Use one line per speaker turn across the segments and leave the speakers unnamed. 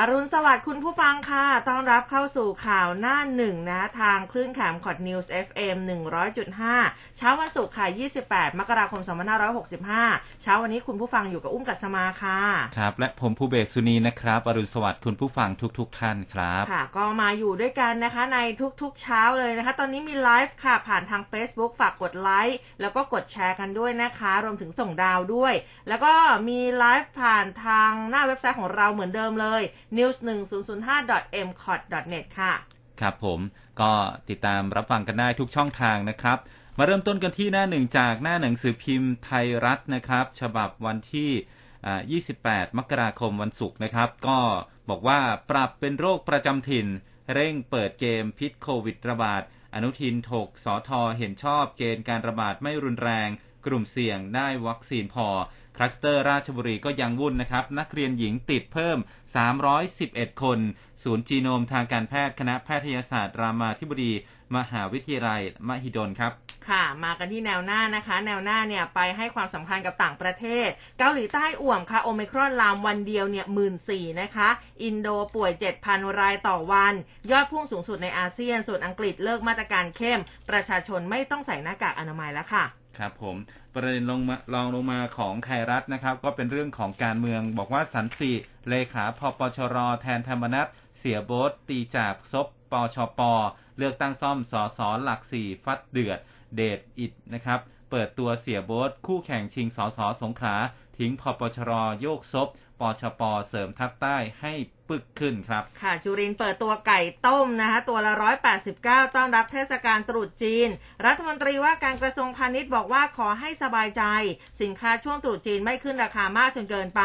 อรุณสวัสดิ์คุณผู้ฟังค่ะ ต้อนรับเข้าสู่ข่าวหน้าหนึ่งนะ ทางคลื่นแขมคอดนิวส์ FM 100.5 เช้าวันศุกร์ค่ะ 28 มกราคม 2565 เช้าวันนี้คุณผู้ฟังอยู่กับอุ้มกัสมาค่ะ
ครับ และผมภูเบศสุนีนะครับ อรุณสวัสดิ์คุณผู้ฟังทุกๆท่านครับ
ค่ะ ก็มาอยู่ด้วยกันนะคะในทุกๆเช้าเลยนะคะ ตอนนี้มีไลฟ์ค่ะผ่านทาง Facebook ฝากกดไลค์แล้วก็กดแชร์กันด้วยนะคะ รวมถึงส่งดาวด้วย แล้วก็มีไลฟ์ผ่านทางหน้าเว็บไซต์ของเราเหมือนเดิมเลย news 1005 m c o t net ค่ะ
ครับผมก็ติดตามรับฟังกันได้ทุกช่องทางนะครับ มาเริ่มต้นกันที่หน้าหนึ่งจากหน้าหนังสือพิมพ์ไทยรัฐนะครับ ฉบับวันที่ 28 มกราคมวันศุกร์นะครับ ก็บอกว่าปรับเป็นโรคประจำถิ่น เร่งเปิดเกมพิษโควิดระบาด อนุทินถกสอทอเห็นชอบเกณฑ์การระบาดไม่รุนแรง กลุ่มเสี่ยงได้วัคซีนพอ คลัสเตอร์ราชบุรีก็ยังวุ่นนะครับ นักเรียนหญิงติดเพิ่ม 311 คน ศูนย์จีโนมทางการแพทย์คณะแพทยศาสตร์ รามาธิบดี มหาวิทยาลัย มหิดลครับ
ค่ะมากันที่แนวหน้านะคะ แนวหน้าเนี่ยไปให้ความสำคัญกับต่างประเทศ เกาหลีใต้อ่วมค่ะโอมิครอนลามวันเดียวเนี่ยหมื่นสี่นะคะ อินโดป่วย 7,000 รายต่อวัน ยอดพุ่งสูงสุดในอาเซียน ส่วนอังกฤษเลิกมาตรการเข้ม ประชาชนไม่ต้องใส่หน้ากากอนามัยแล้วค่ะ
ครับผมประเด็นลงมาลองลงมาของไทยรัฐนะครับ ก็เป็นเรื่องของการเมือง บอกว่าสันติเลขาพปชร แทนธรรมนัฐเสียโบสตีจากซบปชป เลือกตั้งซ่อมสอสอหลักสี่ฟัดเดือด เดชอิดนะครับ เปิดตัวเสียโบสคู่แข่งชิงสอสอสงขลาทิ้งพปชร โยกซบ ปชปเสริมทัพใต้ให้ปึกขึ้นครับ
ค่ะ จุรินเปิดตัวไก่ต้มนะคะ ตัวละ 189 ต้อนรับเทศกาลตรุษจีน รัฐมนตรีว่าการกระทรวงพาณิชย์บอกว่าขอให้สบายใจ สินค้าช่วงตรุษจีนไม่ขึ้นราคามากจนเกินไป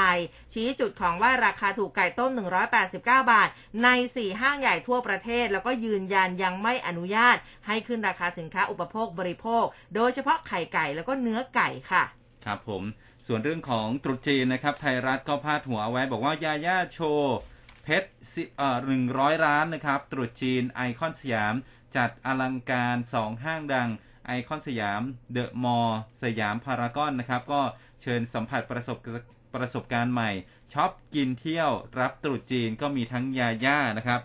ชี้จุดของว่าราคาถูกไก่ต้ม 189 บาท ใน 4 ห้างใหญ่ทั่วประเทศ แล้วก็ยืนยันยังไม่อนุญาต ให้ขึ้นราคาสินค้าอุปโภคบริโภค โดยเฉพาะไข่ไก่แล้วก็เนื้อไก่ค่ะ
ครับผม ส่วนเรื่องของตรุษจีนนะครับ ไทยรัฐก็พาดหัวไว้ บอกว่ายาย่าโชว์เพชรหนึ่งร้อยล้านนะครับ ตรุษจีนไอคอนสยาม จัดอลังการสองห้างดังไอคอนสยามเดอะมอลล์สยามพารากอนนะครับ ก็เชิญสัมผัสประสบประสบการณ์ใหม่ช็อปกินเที่ยวรับตรุษจีนก็มีทั้งยาย่านะครับ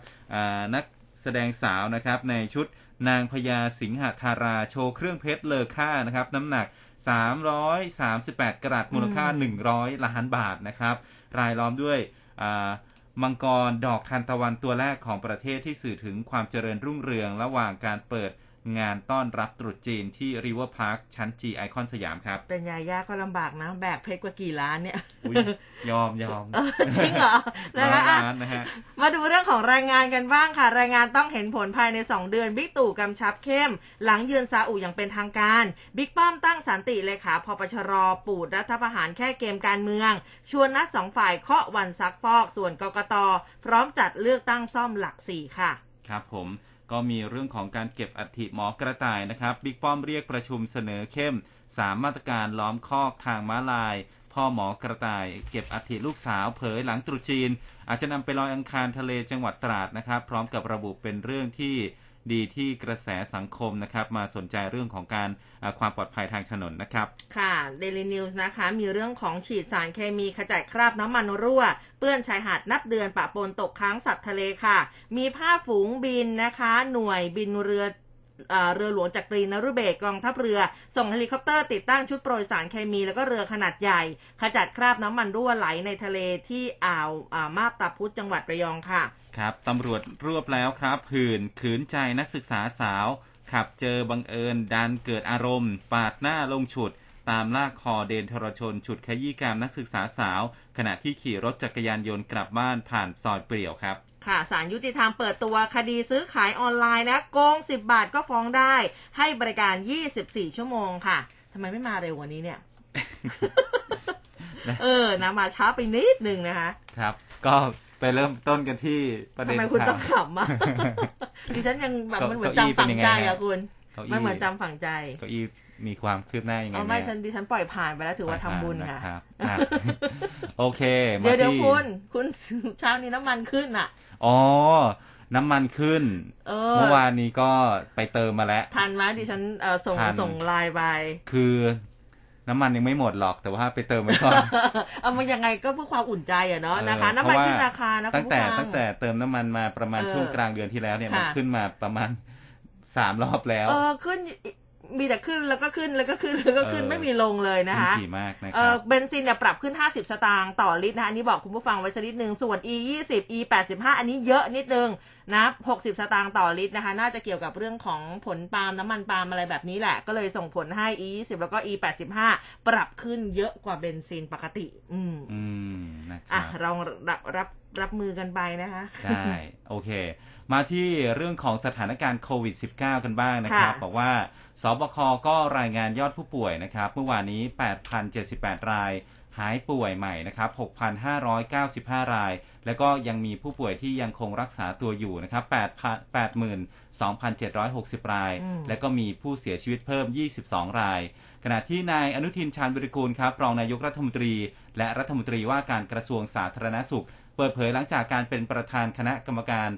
นักแสดงสาวนะครับในชุดนางพญาสิงหธาราโชว์เครื่องเพชรเลอค่านะครับ น้ำหนัก 338 กะรัตมูลค่า 100 ล้านบาทนะครับ รายล้อมด้วยมังกรดอกทานตะวันตัวแรกของประเทศที่สื่อถึงความเจริญรุ่งเรืองระหว่างการเปิด งานต้อนรับตรุษจีนที่ริเวอร์พาร์คชั้น G ไอคอนสยามครับ
เป็นยาย่าก็ลำบากนะ แบกเพชรกว่ากี่ล้านเนี่ย
ยอมยอม
จริงเหรอ
นะคะนะฮะ
มาดูเรื่องของแรงงานกันบ้างค่ะ แรงงานต้องเห็นผลภายใน 2 เดือน บิ๊กตู่กำชับเข้ม หลังเยือนซาอุอย่างเป็นทางการ บิ๊กป้อมตั้งสันติเลขาพปชรปูดรัฐประหารแค่เกมการเมือง ชวนนัดสองฝ่ายเคาะวันซักฟอกส่วนกกตพร้อมจัดเลือกตั้งซ่อมหลักสี่ค่ะ
ครับผม ก็มีเรื่องของการเก็บอัฐิหมอกระต่ายนะครับบิ๊กป้อมเรียกประชุมเสนอเข้มสามาตรการล้อมคอกทางม้าลาย พ่อหมอกระต่าย เก็บอัฐิลูกสาวเผยหลังตรุษจีน อาจจะนำไปลอยอังคารทะเลจังหวัดตราดนะครับ พร้อมกับระบุเป็นเรื่องที่ ดีที่กระแสสังคมนะครับ มาสนใจเรื่องของการความปลอดภัยทางถนนนะครับ
ค่ะเดลินิวส์นะคะ มีเรื่องของฉีดสารเคมีขจัดคราบน้ำมันรั่ว เปื้อนชายหาดนับเดือนปะปนตกค้างสัตว์ทะเลค่ะ มีผ้าฝูงบินนะคะ หน่วยบินเรือ เรือหลวงจักรีนฤเบศรกองทัพเรือ ส่งเฮลิคอปเตอร์ติดตั้งชุดโปรยสารเคมีแล้วก็เรือขนาดใหญ่ ขจัดคราบน้ำมันรั่วไหลในทะเลที่อ่าวมาบตาพุดจังหวัดระยองค่ะ
ครับตำรวจรวบแล้วครับหื่นขืนใจนักศึกษาสาว ขับเจอบังเอิญดันเกิดอารมณ์ ปาดหน้าลงฉุด ตามลากคอเดนทรชน ฉุดขยี้กามนักศึกษาสาว ขณะที่ขี่รถจักรยานยนต์กลับบ้านผ่านซอยเปรี่ยวครับ
ค่ะศาลยุติธรรมเปิดตัวคดีซื้อขายออนไลน์นะโกง 10 บาทก็ฟ้องได้ ให้บริการ 24 ชั่วโมงค่ะทำไมไม่มาเร็วกว่านี้เนี่ยเออนะมาช้าไปนิดนึงนะคะ
ครับ ก็ไปเริ่มต้นกันที่ประเด็นทำ
ไมคุณต้องขำอะดิฉันยังแบบมันเหมือนจำฝังใจอะคุณ มันเหมือนจำฝังใจ
เก้าอี้ มีความคืบหน้ายังไง
เอา
ไหม
ไม่ฉันดิฉันปล่อยผ่านไปแล้วถือว่าทำบุญ
นะ
ค่ะ
ครับอะโอเคมา
เดี๋ยวเดี๋ยว
ที่
คุณ คุณเช้านี้น้ำมันขึ้นอะ
อ๋อ น้ำมันขึ้น
เออ
เมื่อวานนี้ก็ไปเติมมาแล้ว
ทันไหมดิฉันเออส่ง
ทัน
ส่งไลน์ไป
คือน้ำมันยังไม่หมดหรอกแต่ว่าไปเติมไว้ก่อน
เอามันยังไงก็เพื่อความอุ่นใจอะเนาะ
เออ
นะคะ น้ำมัน
เพราะว่า
ขึ้นราคานะคุ
ตั้
ณ
ง
ผู้
แต่
ฟัง
ตั้งแต่เติมน้ำมันมาประมาณ
เออ
ช่วงกลางเดือนที่แล้วเนี่ยมัน
ค่ะ
ขึ้นมาประมาณสามรอบแล้ว
เออขึ้น มีแต่ขึ้นแล้วก็ขึ้นแล้วก็ขึ้นแล้วก็ขึ้น
เออ
ไม่มีลงเลยนะคะ
ขึ้ถี่มากนะค
เอ
รั
อบเบนซินเนี่ยปรับขึ้น 50 สตางค์ต่อลิตรนะอันนี้บอกคุณผู้ฟังไว้สักนิดนึงส่วน e 20 e 85อันนี้เยอะนิดนึงนะ60 สตางค์ต่อลิตรนะคะ น่าจะเกี่ยวกับเรื่องของผลปาล์มน้ำมันปาล์มอะไรแบบนี้แหละ ก็เลยส่งผลให้ e 20แล้วก็ e 85ปรับขึ้นเยอะกว่าเบนซินปกติ อืม
อืมนะค
อะ
รับ
เรารับ รับรับมือกันไปนะคะ
ได้โอเค มาที่เรื่องของสถานการณ์โควิด -19 กันบ้างนะครับ
ค่ะ
บอกว่าสบคก็รายงานยอดผู้ป่วยนะครับเมื่อวานนี้ 8,078 ราย หายป่วยใหม่นะครับ 6,595 ราย แล้วก็ยังมีผู้ป่วยที่ยังคงรักษาตัวอยู่นะครับ82,760 ราย
อืม
แล้วก็มีผู้เสียชีวิตเพิ่ม 22 ราย ขณะที่นายอนุทินชาญวิริกูลครับรองนายกรัฐมนตรี และรัฐมนตรีว่าการกระทรวงสาธารณสุข เปิดเผยหลังจากการเป็นประธานคณะกรรมการ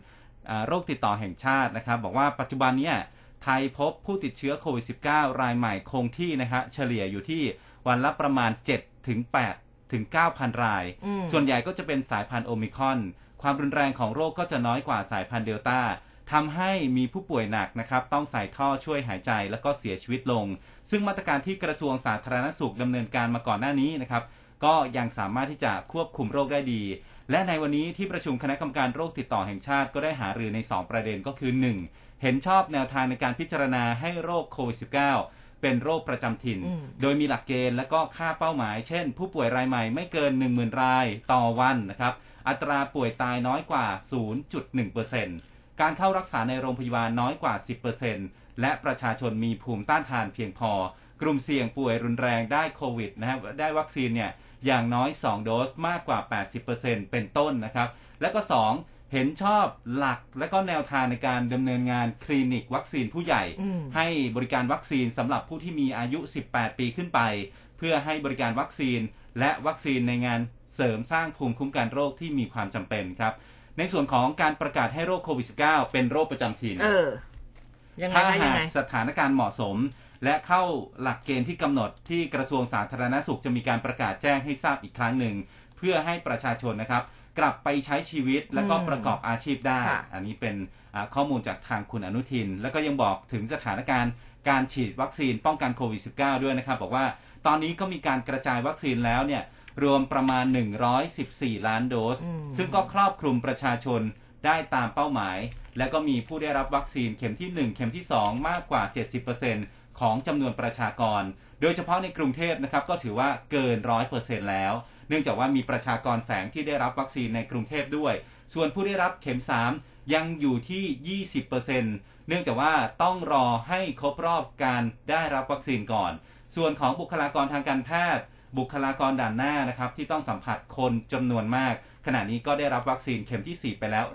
อ่าโรคติดต่อแห่งชาตินะครับ บอกว่าปัจจุบันเนี้ไทยพบผู้ติดเชื้อโควิด -19 รายใหม่คงที่นะฮะเฉลี่ยอยู่ที่วันละประมาณ 7 ถึง 8 ถึง 9,000 ราย
อืม
ส่วนใหญ่ก็จะเป็นสายพันธุ์โอมิครอน ความรุนแรงของโรคก็จะน้อยกว่าสายพันธุ์เดลต้าทำให้มีผู้ป่วยหนักนะครับ ต้องใส่ท่อช่วยหายใจแล้วก็เสียชีวิตลง ซึ่งมาตรการที่กระทรวงสาธารณสุขดำเนินการมาก่อนหน้านี้นะครับ ก็ยังสามารถที่จะควบคุมโรคได้ดี และในวันนี้ที่ประชุมคณะกรรมการโรคติดต่อแห่งชาติก็ได้หารือใน 2 ประเด็นก็คือ 1. เห็นชอบแนวทางในการพิจารณาให้โรคโควิด -19 เป็นโรคประจำถิ่น
อืม
โดยมีหลักเกณฑ์และก็ค่าเป้าหมาย เช่น ผู้ป่วยรายใหม่ไม่เกิน 10,000 รายต่อวันนะครับอัตราป่วยตายน้อยกว่า 0.1%การเข้ารักษาในโรงพยาบาลน้อยกว่า 10%และประชาชนมีภูมิต้านทานเพียงพอ กลุ่มเสี่ยงป่วยรุนแรงได้โควิดนะครับได้วัคซีนเนี่ย อย่างน้อย 2 โดสมากกว่า 80%เป็นต้นนะครับ และก็ 2 เห็นชอบหลักและก็แนวทางในการดำเนินงานคลินิกวัคซีนผู้ใหญ่
อืม
ให้บริการวัคซีนสำหรับผู้ที่มีอายุ 18 ปีขึ้นไป เพื่อให้บริการวัคซีนและวัคซีนในงานเสริมสร้างภูมิคุ้มกันโรคที่มีความจำเป็นครับ ในส่วนของการประกาศให้โรคโควิด -19 เป็นโรคประจำถิ่น
เออยังไง
ถ้า
คะยั
หางก
ไง
สถานการณ์เหมาะสม และเข้าหลักเกณฑ์ที่กำหนดที่กระทรวงสาธารณสุขจะมีการประกาศแจ้งให้ทราบอีกครั้งหนึ่ง เพื่อให้ประชาชนนะครับกลับไปใช้ชีวิตและก็
อืม
ประกอบอาชีพได้
ค่ะ
อันนี้เป็นอ่าข้อมูลจากทางคุณอนุทิน แล้วก็ยังบอกถึงสถานการณ์การฉีดวัคซีนป้องกันโควิด -19 ด้วยนะครับ บอกว่าตอนนี้ก็มีการกระจายวัคซีนแล้วเนี่ยรวมประมาณ 114 ล้านโดส
อืม
ซึ่งก็ครอบคลุมประชาชนได้ตามเป้าหมาย และก็มีผู้ได้รับวัคซีนเข็มที่ 1 เข็มที่ 2 มากกว่า 70% ของจำนวนประชากร โดยเฉพาะในกรุงเทพนะครับก็ถือว่าเกิน100%แล้ว เนื่องจากว่ามีประชากรแฝงที่ได้รับวัคซีนในกรุงเทพด้วย ส่วนผู้ได้รับเข็ม 3 ยังอยู่ที่ 20%เนื่องจากว่าต้องรอให้ครบรอบการได้รับวัคซีนก่อน ส่วนของบุคลากรทางการแพทย์ บุคลากรด่านหน้านะครับที่ต้องสัมผัสคนจำนวนมาก ขณะนี้ก็ได้รับวัคซีนเข็มที่ 4 ไปแล้ว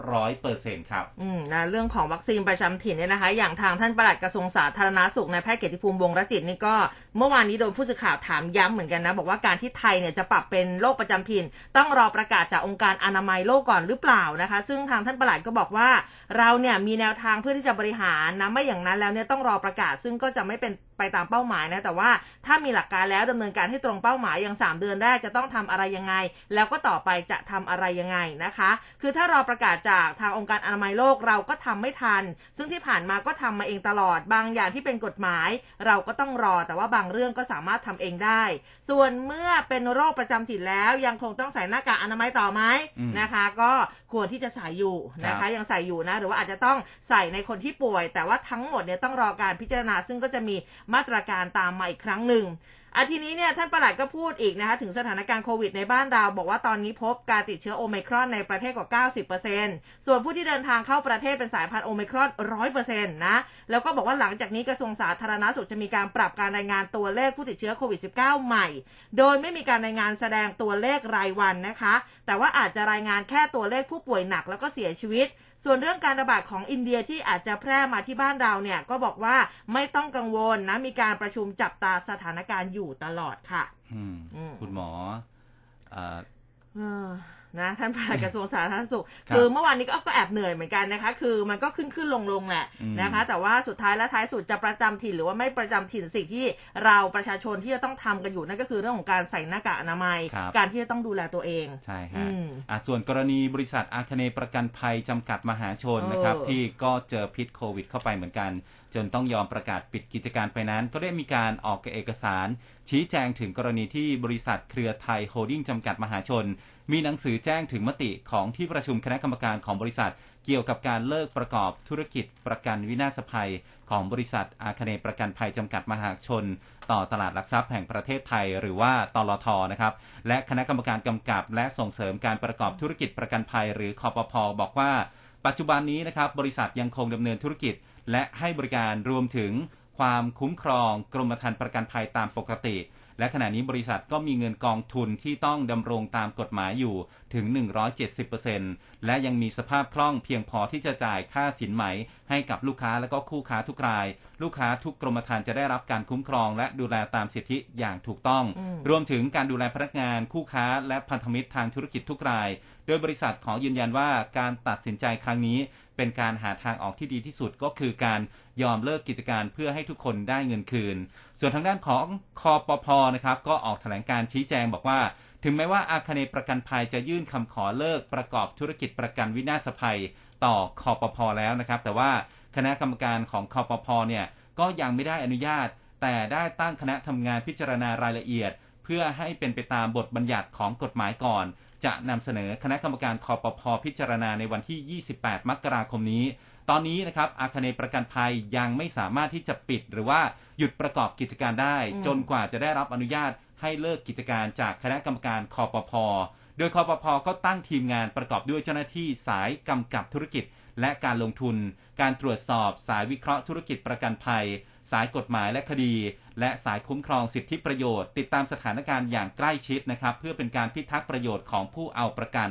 100%ครับ
อืมนะเรื่องของวัคซีนประจำถิ่นเนี่ยนะคะ อย่างทางท่านปลัดกระทรวงสาธารณาสุขนายแพทย์เกียรติภูมิวงรจิตนี่ก็เมื่อวานนี้โดนผู้สื่อข่าวถามย้ำเหมือนกันนะ บอกว่าการที่ไทยเนี่ยจะปรับเป็นโรคประจำถิ่น ต้องรอประกาศจากองค์การอนามัยโลกก่อนหรือเปล่านะคะ ซึ่งทางท่านปลัดก็บอกว่า เราเนี่ยมีแนวทางเพื่อที่จะบริหารนะไม่อย่างนั้นแล้วเนี่ยต้องรอประกาศ ซึ่งก็จะไม่เป็นไปตามเป้าหมายนะแต่ว่าถ้ามีหลักการแล้วดำเนินการให้ตรงเป้าหมายอย่าง 3 เดือนแรกจะต้องทำอะไรยังไง แล้วก็ต่อไปจะทำอะไรยังไงนะคะ คือถ้ารอประกาศจากทางองค์การอนามัยโลกเราก็ทำไม่ทัน ซึ่งที่ผ่านมาก็ทำมาเองตลอด บางอย่างที่เป็นกฎหมาย เราก็ต้องรอแต่ว่าบางเรื่องก็สามารถทำเองได้ ส่วนเมื่อเป็นโรคประจำถิ่นแล้วยังคงต้องใส่หน้ากากอนามัยต่อไหม
อืม
นะคะ ก็ควรที่จะใส่อยู่นะ
ครั
คะ
บ
ยังใส่อยู่นะหรือว่าอาจจะต้องใส่ในคนที่ป่วย แต่ว่าทั้งหมดเนี่ยต้องรอการพิจารณา ซึ่งก็จะมีมาตรการตามมาอีกครั้งหนึ่ง อาทีนี้เนี่ยท่านประหลัดก็พูดอีกนะคะถึงสถานการณ์โควิดในบ้านเรา บอกว่าตอนนี้พบการติดเชื้อโอไมครอนในประเทศกว่า 90%ส่วนผู้ที่เดินทางเข้าประเทศเป็นสายพันธุ์โอไมครอน 100%นะ แล้วก็บอกว่าหลังจากนี้กระทรวงสาธารณสุขจะมีการปรับการรายงานตัวเลขผู้ติดเชื้อโควิด -19 ใหม่ โดยไม่มีการรายงานแสดงตัวเลขรายวันนะคะ แต่ว่าอาจจะรายงานแค่ตัวเลขผู้ป่วยหนักแล้วก็เสียชีวิต ส่วนเรื่องการระบาดของอินเดียที่อาจจะแพร่มาที่บ้านเราเนี่ยก็บอกว่าไม่ต้องกังวลนะมีการประชุมจับตาสถานการณ์อยู่ตลอดค่ะ
อืม
อืม
คุณหมออ่า
เออ นะท่านปลัดกระทรวงสาธารณสุข
ครับ
คือเมื่อวานนี้ก็ก็แอบเหนื่อยเหมือนกันนะคะ คือมันก็ขึ้นขึ้นลงลงแหละ
อืม
นะคะ แต่ว่าสุดท้ายและท้ายสุดจะประจำถิ่นหรือว่าไม่ประจำถิ่นสิ่งที่เราประชาชนที่จะต้องทำกันอยู่นั่นก็คือเรื่องของการใส่หน้ากากอนามัย
ครับ
การที่จะต้องดูแลตัวเอง
ใช่
อื
ฮะ
ม
อะส่วนกรณีบริษัทอาคเนย์ประกันภัยจำกัดมหาชนนะครับ
เออ
ที่ก็เจอพิษโควิด เข้าไปเหมือนกัน จนต้องยอมประกาศปิดกิจการไปนั้น ก็ได้มีการออกเอกสาร ชี้แจงถึงกรณีที่บริษัทเครือไทยโฮลดิ้งจำกัดมหาชน มีหนังสือแจ้งถึงมติของที่ประชุมคณะกรรมการของบริษัท เกี่ยวกับการเลิกประกอบธุรกิจประกันวินาศภัย ของบริษัทอาคเนประกันภัยจำกัดมหาชน ต่อตลาดหลักทรัพย์แห่งประเทศไทย หรือว่าตลทนะครับและคณะกรรมการกำกับ และส่งเสริมการประกอบธุรกิจประกันภัย หรือคอปพบอกว่า ปัจจุบันนี้นะครับบริษัทยังคงดำเนินธุรกิจ และให้บริการรวมถึงความคุ้มครองกรมธรรม์ประกันภัยตามปกติ และขณะนี้บริษัทก็มีเงินกองทุนที่ต้องดำรงตามกฎหมายอยู่ถึง 170%และยังมีสภาพคล่องเพียงพอที่จะจ่ายค่าสินไหม ให้กับลูกค้าและก็คู่ค้าทุกราย ลูกค้าทุกกรมธรรม์จะได้รับการคุ้มครอง และดูแลตามสิทธิอย่างถูกต้อง
อ
รวมถึงการดูแลพนักงานคู่ค้า และพันธมิตรทางธุรกิจทุกราย โดยบริษัทขอยืนยันว่าการตัดสินใจครั้งนี้ เป็นการหาทางออกที่ดีที่สุดก็คือการยอมเลิกกิจการเพื่อให้ทุกคนได้เงินคืน ส่วนทางด้านของคอปพนะครับก็ออกแถลงการชี้แจงบอกว่า ถึงแม้ว่าอาคเนประกันภัยจะยื่นคำขอเลิกประกอบธุรกิจประกันวินาศภัยต่อคอปพแล้วนะครับ แต่ว่าคณะกรรมการของคอปพเนี่ยก็ยังไม่ได้อนุญาต แต่ได้ตั้งคณะทำงานพิจารณารายละเอียด เพื่อให้เป็นไปตามบทบัญญัติของกฎหมายก่อน จะนำเสนอคณะกรรมการคอปพพิจารณาในวันที่ 28 มกราคมนี้ ตอนนี้นะครับอาคเนย์ประกันภัยยังไม่สามารถที่จะปิด หรือว่าหยุดประกอบกิจการได้
อืม
จนกว่าจะได้รับอนุญาตให้เลิกกิจการจากคณะกรรมการคอปพโดยคอปพก็ตั้งทีมงานประกอบด้วยเจ้าหน้าที่สายกำกับธุรกิจและการลงทุน การตรวจสอบสายวิเคราะห์ธุรกิจประกันภัย สายกฎหมายและคดี และสายคุ้มครองสิทธิประโยชน์ ติดตามสถานการณ์อย่างใกล้ชิดนะครับ เพื่อเป็นการพิทักษ์ประโยชน์ของผู้เอาประกัน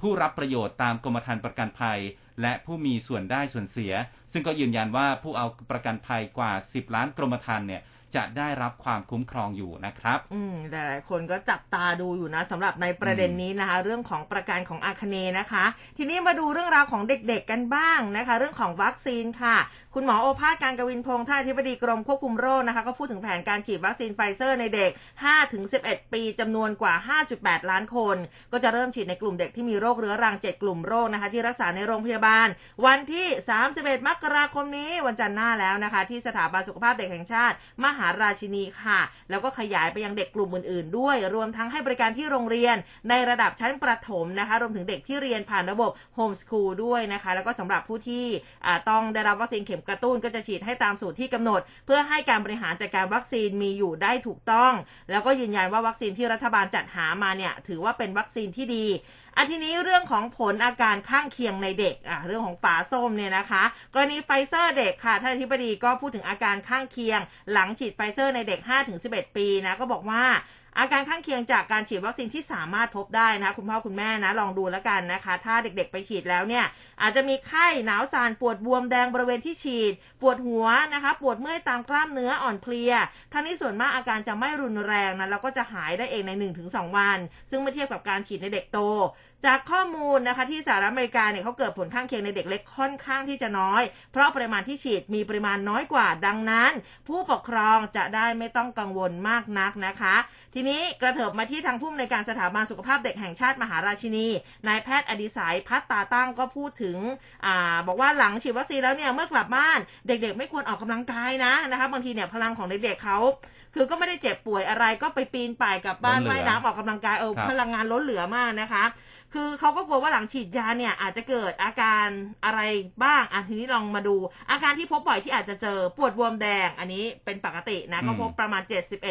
ผู้รับประโยชน์ตามกรมธรรม์ประกันภัย และผู้มีส่วนได้ส่วนเสีย ซึ่งก็ยืนยันว่าผู้เอาประกันภัยกว่า 10 ล้านกรมธรรม์เนี่ยจะได้รับความคุ้มครองอยู่นะครับ
อืมหลายๆคนก็จับตาดูอยู่นะสำหรับในประเด็นนี้นะคะ เรื่องของประกันของอาคเนย์นะคะ ทีนี้มาดูเรื่องราวของเด็กๆกันบ้างนะคะ เรื่องของวัคซีนค่ะคุณหมอโอภาสการย์กวินพงศ์ท่านอธิบดีกรมควบคุมโรคนะคะ ก็พูดถึงแผนการฉีดวัคซีนไฟเซอร์ในเด็ก 5-11 ปีจำนวนกว่า 5.8 ล้านคน ก็จะเริ่มฉีดในกลุ่มเด็กที่มีโรคเรื้อรัง 7 กลุ่มโรคนะคะ ที่รักษาในโรงพยาบาล วันที่ 31 มกราคมนี้วันจันทร์หน้าแล้วนะคะ ที่สถาบันสุขภาพเด็กแห่งชาติ มหาราชินีค่ะ แล้วก็ขยายไปยังเด็กกลุ่มอื่น ๆ ด้วย รวมทั้งให้บริการที่โรงเรียนในระดับชั้นประถมนะคะ รวมถึงเด็กที่เรียนผ่านระบบโฮมส o ูลด้วยนะคะ แล้วก็สำหรับผู้ที่ต้องได้รับวัคซีนเข็มกระตุ้นก็จะฉีดให้ตามสูตรที่กำหนด เพื่อให้การบริหารจัดการวัคซีนมีอยู่ได้ถูกต้อง แล้วก็ยืนยันว่าวัคซีนที่รัฐบาลจัดหามาเนี่ยถือว่าเป็นวัคซีนที่ดีอันทีนี้เรื่องของผลอาการข้างเคียงในเด็กอะเรื่องของฝาส้มเนี่ยนะคะ กรณีไฟเซอร์เด็กค่ะท่านอธิบดีก็พูดถึงอาการข้างเคียง หลังฉีดไฟเซอร์ในเด็ก 5-11 ปีนะก็บอกว่า อาการข้างเคียงจากการฉีดวัคซีนที่สามารถพบได้นะคุณพ่อคุณแม่นะลองดูแล้วกันนะคะ ถ้าเด็กๆไปฉีดแล้วเนี่ย อาจจะมีไข้หนาวสั่นปวดบวมแดงบริเวณที่ฉีด ปวดหัวนะคะ ปวดเมื่อยตามกล้ามเนื้ออ่อนเพลียทั้งนี้ส่วนมากอาการจะไม่รุนแรงนะแล้วก็จะหายได้เองใน 1-2 วัน ซึ่งเมื่อเทียบกับการฉีดในเด็กโต จากข้อมูลนะคะที่สหรัฐอเมริกาเนี่ยเขาเกิดผลข้างเคียงในเด็กเล็กค่อนข้างที่จะน้อย เพราะปริมาณที่ฉีดมีปริมาณน้อยกว่าดังนั้น ผู้ปกครองจะได้ไม่ต้องกังวลมากนักนะคะ ทีนี้กระเถิบมาที่ทางผู้อำนวยการสถาบันสุขภาพเด็กแห่งชาติมหาราชินีนายแพทย์อดิศัยพัฒตาตั้งก็พูดถึงอ่าบอกว่าหลังฉีดวัคซีนแล้วเนี่ยเมื่อกลับบ้านเด็กๆ ไม่ควรออกกำลังกายนะนะคะบางทีเนี่ยพลังของเด็กๆเขาคือก็ไม่ได้เจ็บป่วยอะไรก็ไปปีนป่ายกลับบ้าน
ล้นเหลือ
ว่ายน้ำออกกำลังกายเออ
ครับ
พลังงานล้นเหลือมากนะคะ คือเขาก็กลัวว่าหลังฉีดยาเนี่ยอาจจะเกิดอาการอะไรบ้างอะทีนี้ลองมาดู อาการที่พบบ่อยที่อาจจะเจอปวดบวมแดง อันนี้เป็นปกตินะก็พบประมาณ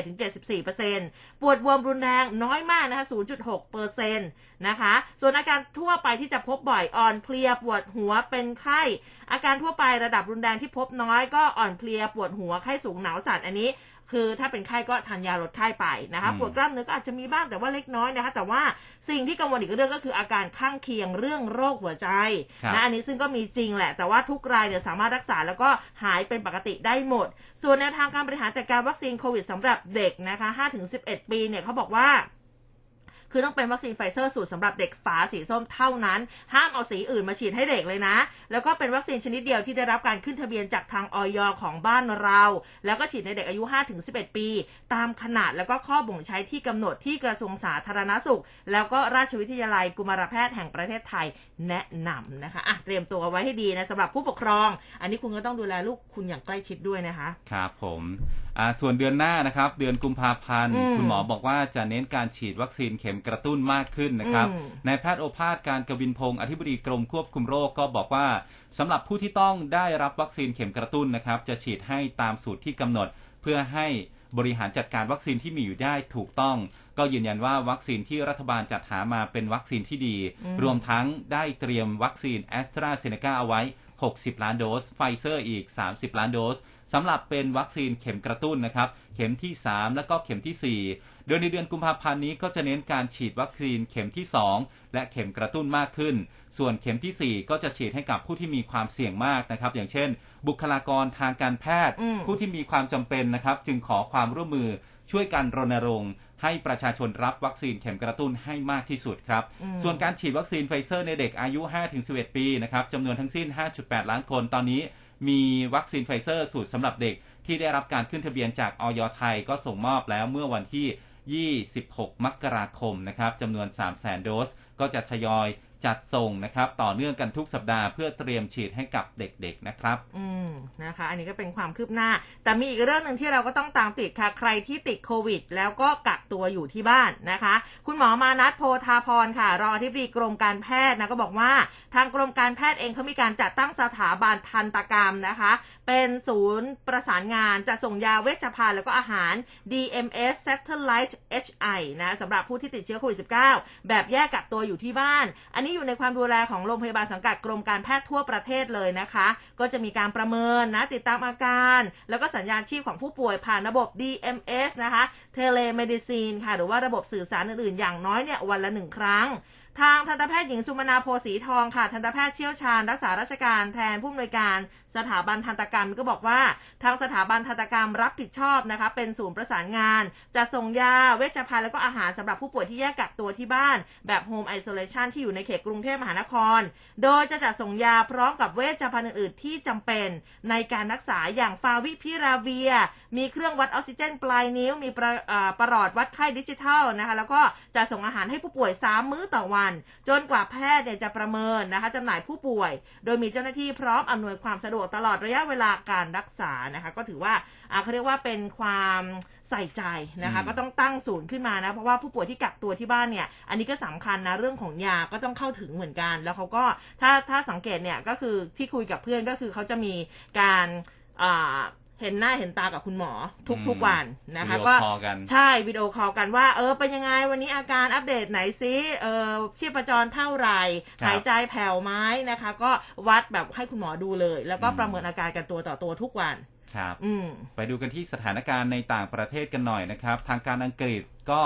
71-74เปอร์เซ็นปวดบวมรุนแรงน้อยมากนะคะ 0.6เปอร์เซ็นต์นะคะ ส่วนอาการทั่วไปที่จะพบบ่อยอ่อนเพลียปวดหัวเป็นไข้ อาการทั่วไประดับรุนแรงที่พบน้อยก็อ่อนเพลียปวดหัวไข้สูงหนาวสั่นอันนี้ คือถ้าเป็นไข้ก็ทานยาลดไข้ไปนะคะ
อืม
ปวดกล้ามเนื้อก็อาจจะมีบ้างแต่ว่าเล็กน้อยนะคะ แต่ว่าสิ่งที่กังวลอีกเรื่องก็คืออาการข้างเคียงเรื่องโรคหัวใจ
ครับ
นะอันนี้ซึ่งก็มีจริงแหละ แต่ว่าทุกรายเนี่ยสามารถรักษาแล้วก็หายเป็นปกติได้หมด ส่วนแนวทางการบริหารจัดการวัคซีนโควิดสำหรับเด็กนะคะ5-11 ปีเนี่ยเขาบอกว่า คือต้องเป็นวัคซีนไฟเซอร์สูตรสำหรับเด็กฝาสีส้มเท่านั้น ห้ามเอาสีอื่นมาฉีดให้เด็กเลยนะ แล้วก็เป็นวัคซีนชนิดเดียวที่ได้รับการขึ้นทะเบียนจากทางอย.ของบ้านเรา แล้วก็ฉีดในเด็กอายุ 5-11 ปี ตามขนาดแล้วก็ข้อบ่งใช้ที่กำหนดที่กระทรวงสาธารณสุข แล้วก็ราชวิทยาลัยกุมารแพทย์แห่งประเทศไทยแนะนำนะคะอะเตรียมตัวเอาไว้ให้ดีนะสำหรับผู้ปกครอง อันนี้คุณก็ต้องดูแลลูกคุณอย่างใกล้ชิดด้วยนะคะ
ครับผมอ่าส่วนเดือนหน้านะครับ เดือนกุมภาพันธ์
อืม
คุณหมอบอกว่าจะเน้นการฉีดวัคซีนเข็มกระตุ้นมากขึ้นนะครับ
อืม
นายแพทย์โอภาสการกวินพงศ์อธิบดีกรมควบคุมโรคก็บอกว่าสำหรับผู้ที่ต้องได้รับวัคซีนเข็มกระตุ้นนะครับ จะฉีดให้ตามสูตรที่กำหนดเพื่อให้บริหารจัดการวัคซีนที่มีอยู่ได้ถูกต้อง ก็ยืนยันว่าวัคซีนที่รัฐบาลจัดหามาเป็นวัคซีนที่ดี
อืม
รวมทั้งได้เตรียมวัคซีนแอสตราเซเนกาเอาไว้ 60 ล้านโดส ไฟเซอร์อีก 30 ล้านโดส สำหรับเป็นวัคซีนเข็มกระตุ้นนะครับ เข็มที่ 3 แล้วก็เข็มทีสี่ 4 โดยในเดือนกุมภาพันธ์นี้ก็จะเน้นการฉีดวัคซีนเข็มที่ 2 และเข็มกระตุ้นมากขึ้น ส่วนเข็มทีสี่4 ก็จะฉีดให้กับผู้ที่มีความเสี่ยงมากนะครับ อย่างเช่น บุคลากรทางการแพทย์
อืม
ผู้ที่มีความจำเป็นนะครับ จึงขอความร่วมมือช่วยกันรณรงค์ให้ประชาชนรับวัคซีนเข็มกระตุ้นให้มากที่สุดครับ
อืม
ส่วนการฉีดวัคซีนไฟเซอร์ในเด็กอายุ 5-11 ปีนะครับจำนวนทั้งสิ้น 5.8 ล้านคนตอนนี้ มีวัคซีนไฟเซอร์สูตรสำหรับเด็กที่ได้รับการขึ้นทะเบียนจากอย.ไทยก็ส่งมอบแล้วเมื่อวันที่ 26 มกราคมนะครับจำนวน 300,000 โดส ก็จะทยอย จัดส่งนะครับ ต่อเนื่องกันทุกสัปดาห์เพื่อเตรียมฉีดให้กับเด็กๆนะครับ
อืมนะคะ อันนี้ก็เป็นความคืบหน้า แต่มีอีกเรื่องหนึ่งที่เราก็ต้องตามติดค่ะ ใครที่ติดโควิด แล้วก็กักตัวอยู่ที่บ้านนะคะ คุณหมอมานัทโพธาพรค่ะ รองอธิบดีกรมการแพทย์นะก็บอกว่า ทางกรมการแพทย์เองเขามีการจัดตั้งสถาบันทันตกรรมนะคะ เป็นศูนย์ประสานงานจะส่งยาเวชภัณฑ์แล้วก็อาหาร DMS Satellite HI นะสำหรับผู้ที่ติดเชื้อโควิด -19 แบบแยกกักตัวอยู่ที่บ้าน อันนี้อยู่ในความดูแลของโรงพยาบาลสังกัดกรมการแพทย์ทั่วประเทศเลยนะคะ ก็จะมีการประเมินนะติดตามอาการ แล้วก็สัญญาณชีพของผู้ป่วยผ่านระบบ DMS นะคะ Telemedicine ค่ะ หรือว่าระบบสื่อสารอื่นๆ อย่างน้อยเนี่ยวันละหนึ่งครั้งทางทันตแพทย์หญิงสุมนาโพสีทองค่ะ ทันตแพทย์เชี่ยวชาญรักษาราชการแทนผู้อำนวยการสถาบันทันตกรรมก็บอกว่าทางสถาบันทันตกรรมรับผิดชอบนะคะ เป็นศูนย์ประสานงานจะส่งยาเวชภัณฑ์แล้วก็อาหารสำหรับผู้ป่วยที่แยกกักตัวที่บ้าน แบบโฮมไอโซเลชันที่อยู่ในเขตกรุงเทพมหานคร โดยจะจัดส่งยาพร้อมกับเวชภัณฑ์อื่นๆที่จำเป็น ในการรักษาอย่างฟาวิพิราเวีย มีเครื่องวัดออกซิเจนปลายนิ้ว มีประประหลอดวัดไข้ดิจิทัลนะคะ แล้วก็จะส่งอาหารให้ผู้ป่วย 3 มื้อต่อวัน จนกว่าแพทย์จะประเมินนะคะจำหน่ายผู้ป่วย โดยมีเจ้าหน้าที่พร้อมอำนวยความสะดวกตลอดระยะเวลาการรักษานะคะ ก็ถือว่าอ่าเขาเรียกว่าเป็นความใส่ใจนะคะ
อืม
ก็ต้องตั้งศูนย์ขึ้นมานะ เพราะว่าผู้ป่วยที่กักตัวที่บ้านเนี่ย อันนี้ก็สำคัญนะเรื่องของยาก็ต้องเข้าถึงเหมือนกัน แล้วเขาก็ถ้าถ้าสังเกตเนี่ยก็คือที่คุยกับเพื่อนก็คือเขาจะมีการอ่า เห็นหน้าเห็นตากับคุณหมอทุก
อืม
ทุกวันนะคะ
วิดีโอ
ก็
คอลกัน
ใช่วิดีโอคอลกันว่า เออเป็นยังไงวันนี้อาการอัปเดตหน่อยซิเออชีพจรเท่าไหร่
ครับ
หายใจแผ่วไหมนะคะ ก็วัดแบบให้คุณหมอดูเลย แล้วก็
อืม
ประเมินอาการกันตัวต่อตัวทุกวัน
ครับ
อืม
ไปดูกันที่สถานการณ์ในต่างประเทศกันหน่อยนะครับ ทางการอังกฤษก็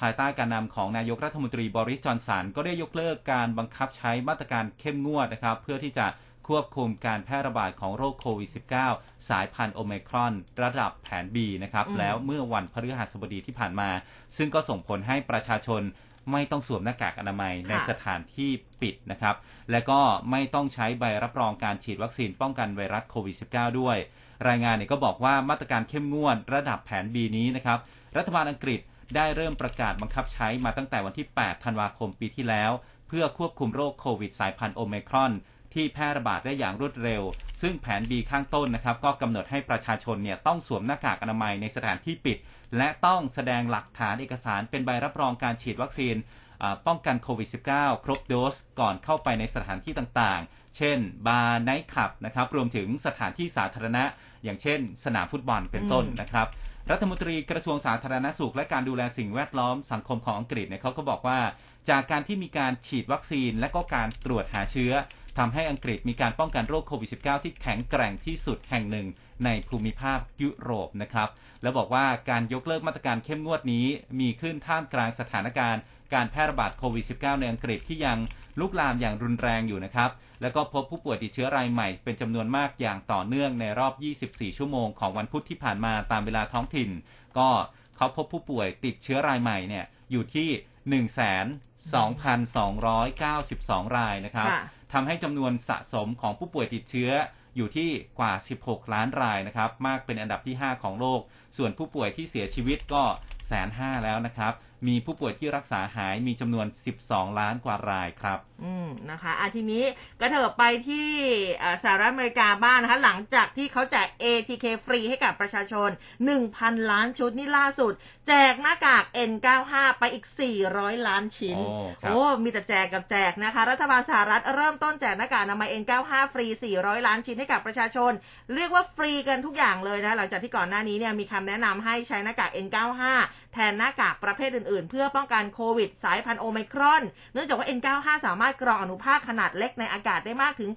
ภายใต้การนำของนายกรัฐมนตรีบริสจอนสันก็ได้ยกเลิกการบังคับใช้มาตรการเข้มงวดนะครับ เพื่อที่จะ ควบคุมการแพร่ระบาดของโรคโควิด -19 สายพันธุ์โอไมครอนระดับแผน B นะครับ
อืม
แล้วเมื่อวันพฤหัสบดีที่ผ่านมา ซึ่งก็ส่งผลให้ประชาชนไม่ต้องสวมหน้ากากอนามัยในสถานที่ปิดนะครับ และก็ไม่ต้องใช้ใบรับรองการฉีดวัคซีนป้องกันไวรัสโควิด -19 ด้วย รายงานเนี่ยก็บอกว่ามาตรการเข้มงวดระดับแผน B นี้นะครับ รัฐบาลอังกฤษได้เริ่มประกาศบังคับใช้มาตั้งแต่วันที่ 8 ธันวาคมปีที่แล้ว เพื่อควบคุมโรคโควิดสายพันธุ์โอไมครอน ที่แพร่ระบาดได้อย่างรวดเร็ว ซึ่งแผน B ข้างต้นนะครับ ก็กำหนดให้ประชาชนเนี่ยต้องสวมหน้ากากอนามัยในสถานที่ปิด และต้องแสดงหลักฐานเอกสารเป็นใบรับรองการฉีดวัคซีนป้องกันโควิด -19 ครบโดสก่อนเข้าไปในสถานที่ต่างๆ เช่น บาร์ไนท์คลับนะครับ รวมถึงสถานที่สาธารณะ อย่างเช่น สนามฟุตบอลเป็นต้นนะครับ รัฐมนตรีกระทรวงสาธารณสุข และการดูแลสิ่งแวดล้อมสังคมของอังกฤษเนี่ยเขาก็บอกว่า จากการที่มีการฉีดวัคซีนและก็การตรวจหาเชื้อ ทำให้อังกฤษมีการป้องกันโรคโควิด -19 ที่แข็งแกร่งที่สุดแห่งหนึ่งในภูมิภาคยุโรปนะครับ แล้วบอกว่าการยกเลิกมาตรการเข้มงวดนี้มีขึ้นท่ามกลางสถานการณ์การแพร่ระบาดโควิด -19 ในอังกฤษที่ยังลุกลามอย่างรุนแรงอยู่นะครับ แล้วก็พบผู้ป่วยติดเชื้อรายใหม่เป็นจำนวนมากอย่างต่อเนื่องในรอบ 24 ชั่วโมงของวันพุธที่ผ่านมาตามเวลาท้องถิ่น ก็เขาพบผู้ป่วยติดเชื้อรายใหม่เนี่ยอยู่ที่ 1,2,292 รายนะครับ ทำให้จำนวนสะสมของผู้ป่วยติดเชื้ออยู่ที่กว่า 16 ล้านรายนะครับ มากเป็นอันดับที่ 5 ของโลก ส่วนผู้ป่วยที่เสียชีวิตก็แสนห้าแล้วนะครับ มีผู้ป่วยที่รักษาหายมีจำนวน 12 ล้านกว่ารายครับ
อืมนะคะอาทีนี้กระเถิบไปที่อ่าสหรัฐอเมริกาบ้างนะคะ หลังจากที่เขาแจก ATK ฟรีให้กับประชาชน 1,000 ล้านชุดนี่ล่าสุด แจกหน้ากาก N95 ไปอีก 400 ล้านชิ้น
โอ้ครับ
โอ้มีแต่แจกกับแจกนะคะ รัฐบาลสหรัฐเริ่มต้นแจกหน้ากากอนามัย N95 ฟรี 400 ล้านชิ้นให้กับประชาชน เรียกว่าฟรีกันทุกอย่างเลยนะหลังจากที่ก่อนหน้านี้เนี่ยมีคำแนะนำให้ใช้หน้ากาก N95 แทนหน้ากากประเภทอื่นๆ เพื่อป้องกันโควิดสายพันธุ์โอไมครอน เนื่องจากว่า N95 สามารถกรองอนุภาคขนาดเล็กในอากาศได้มากถึง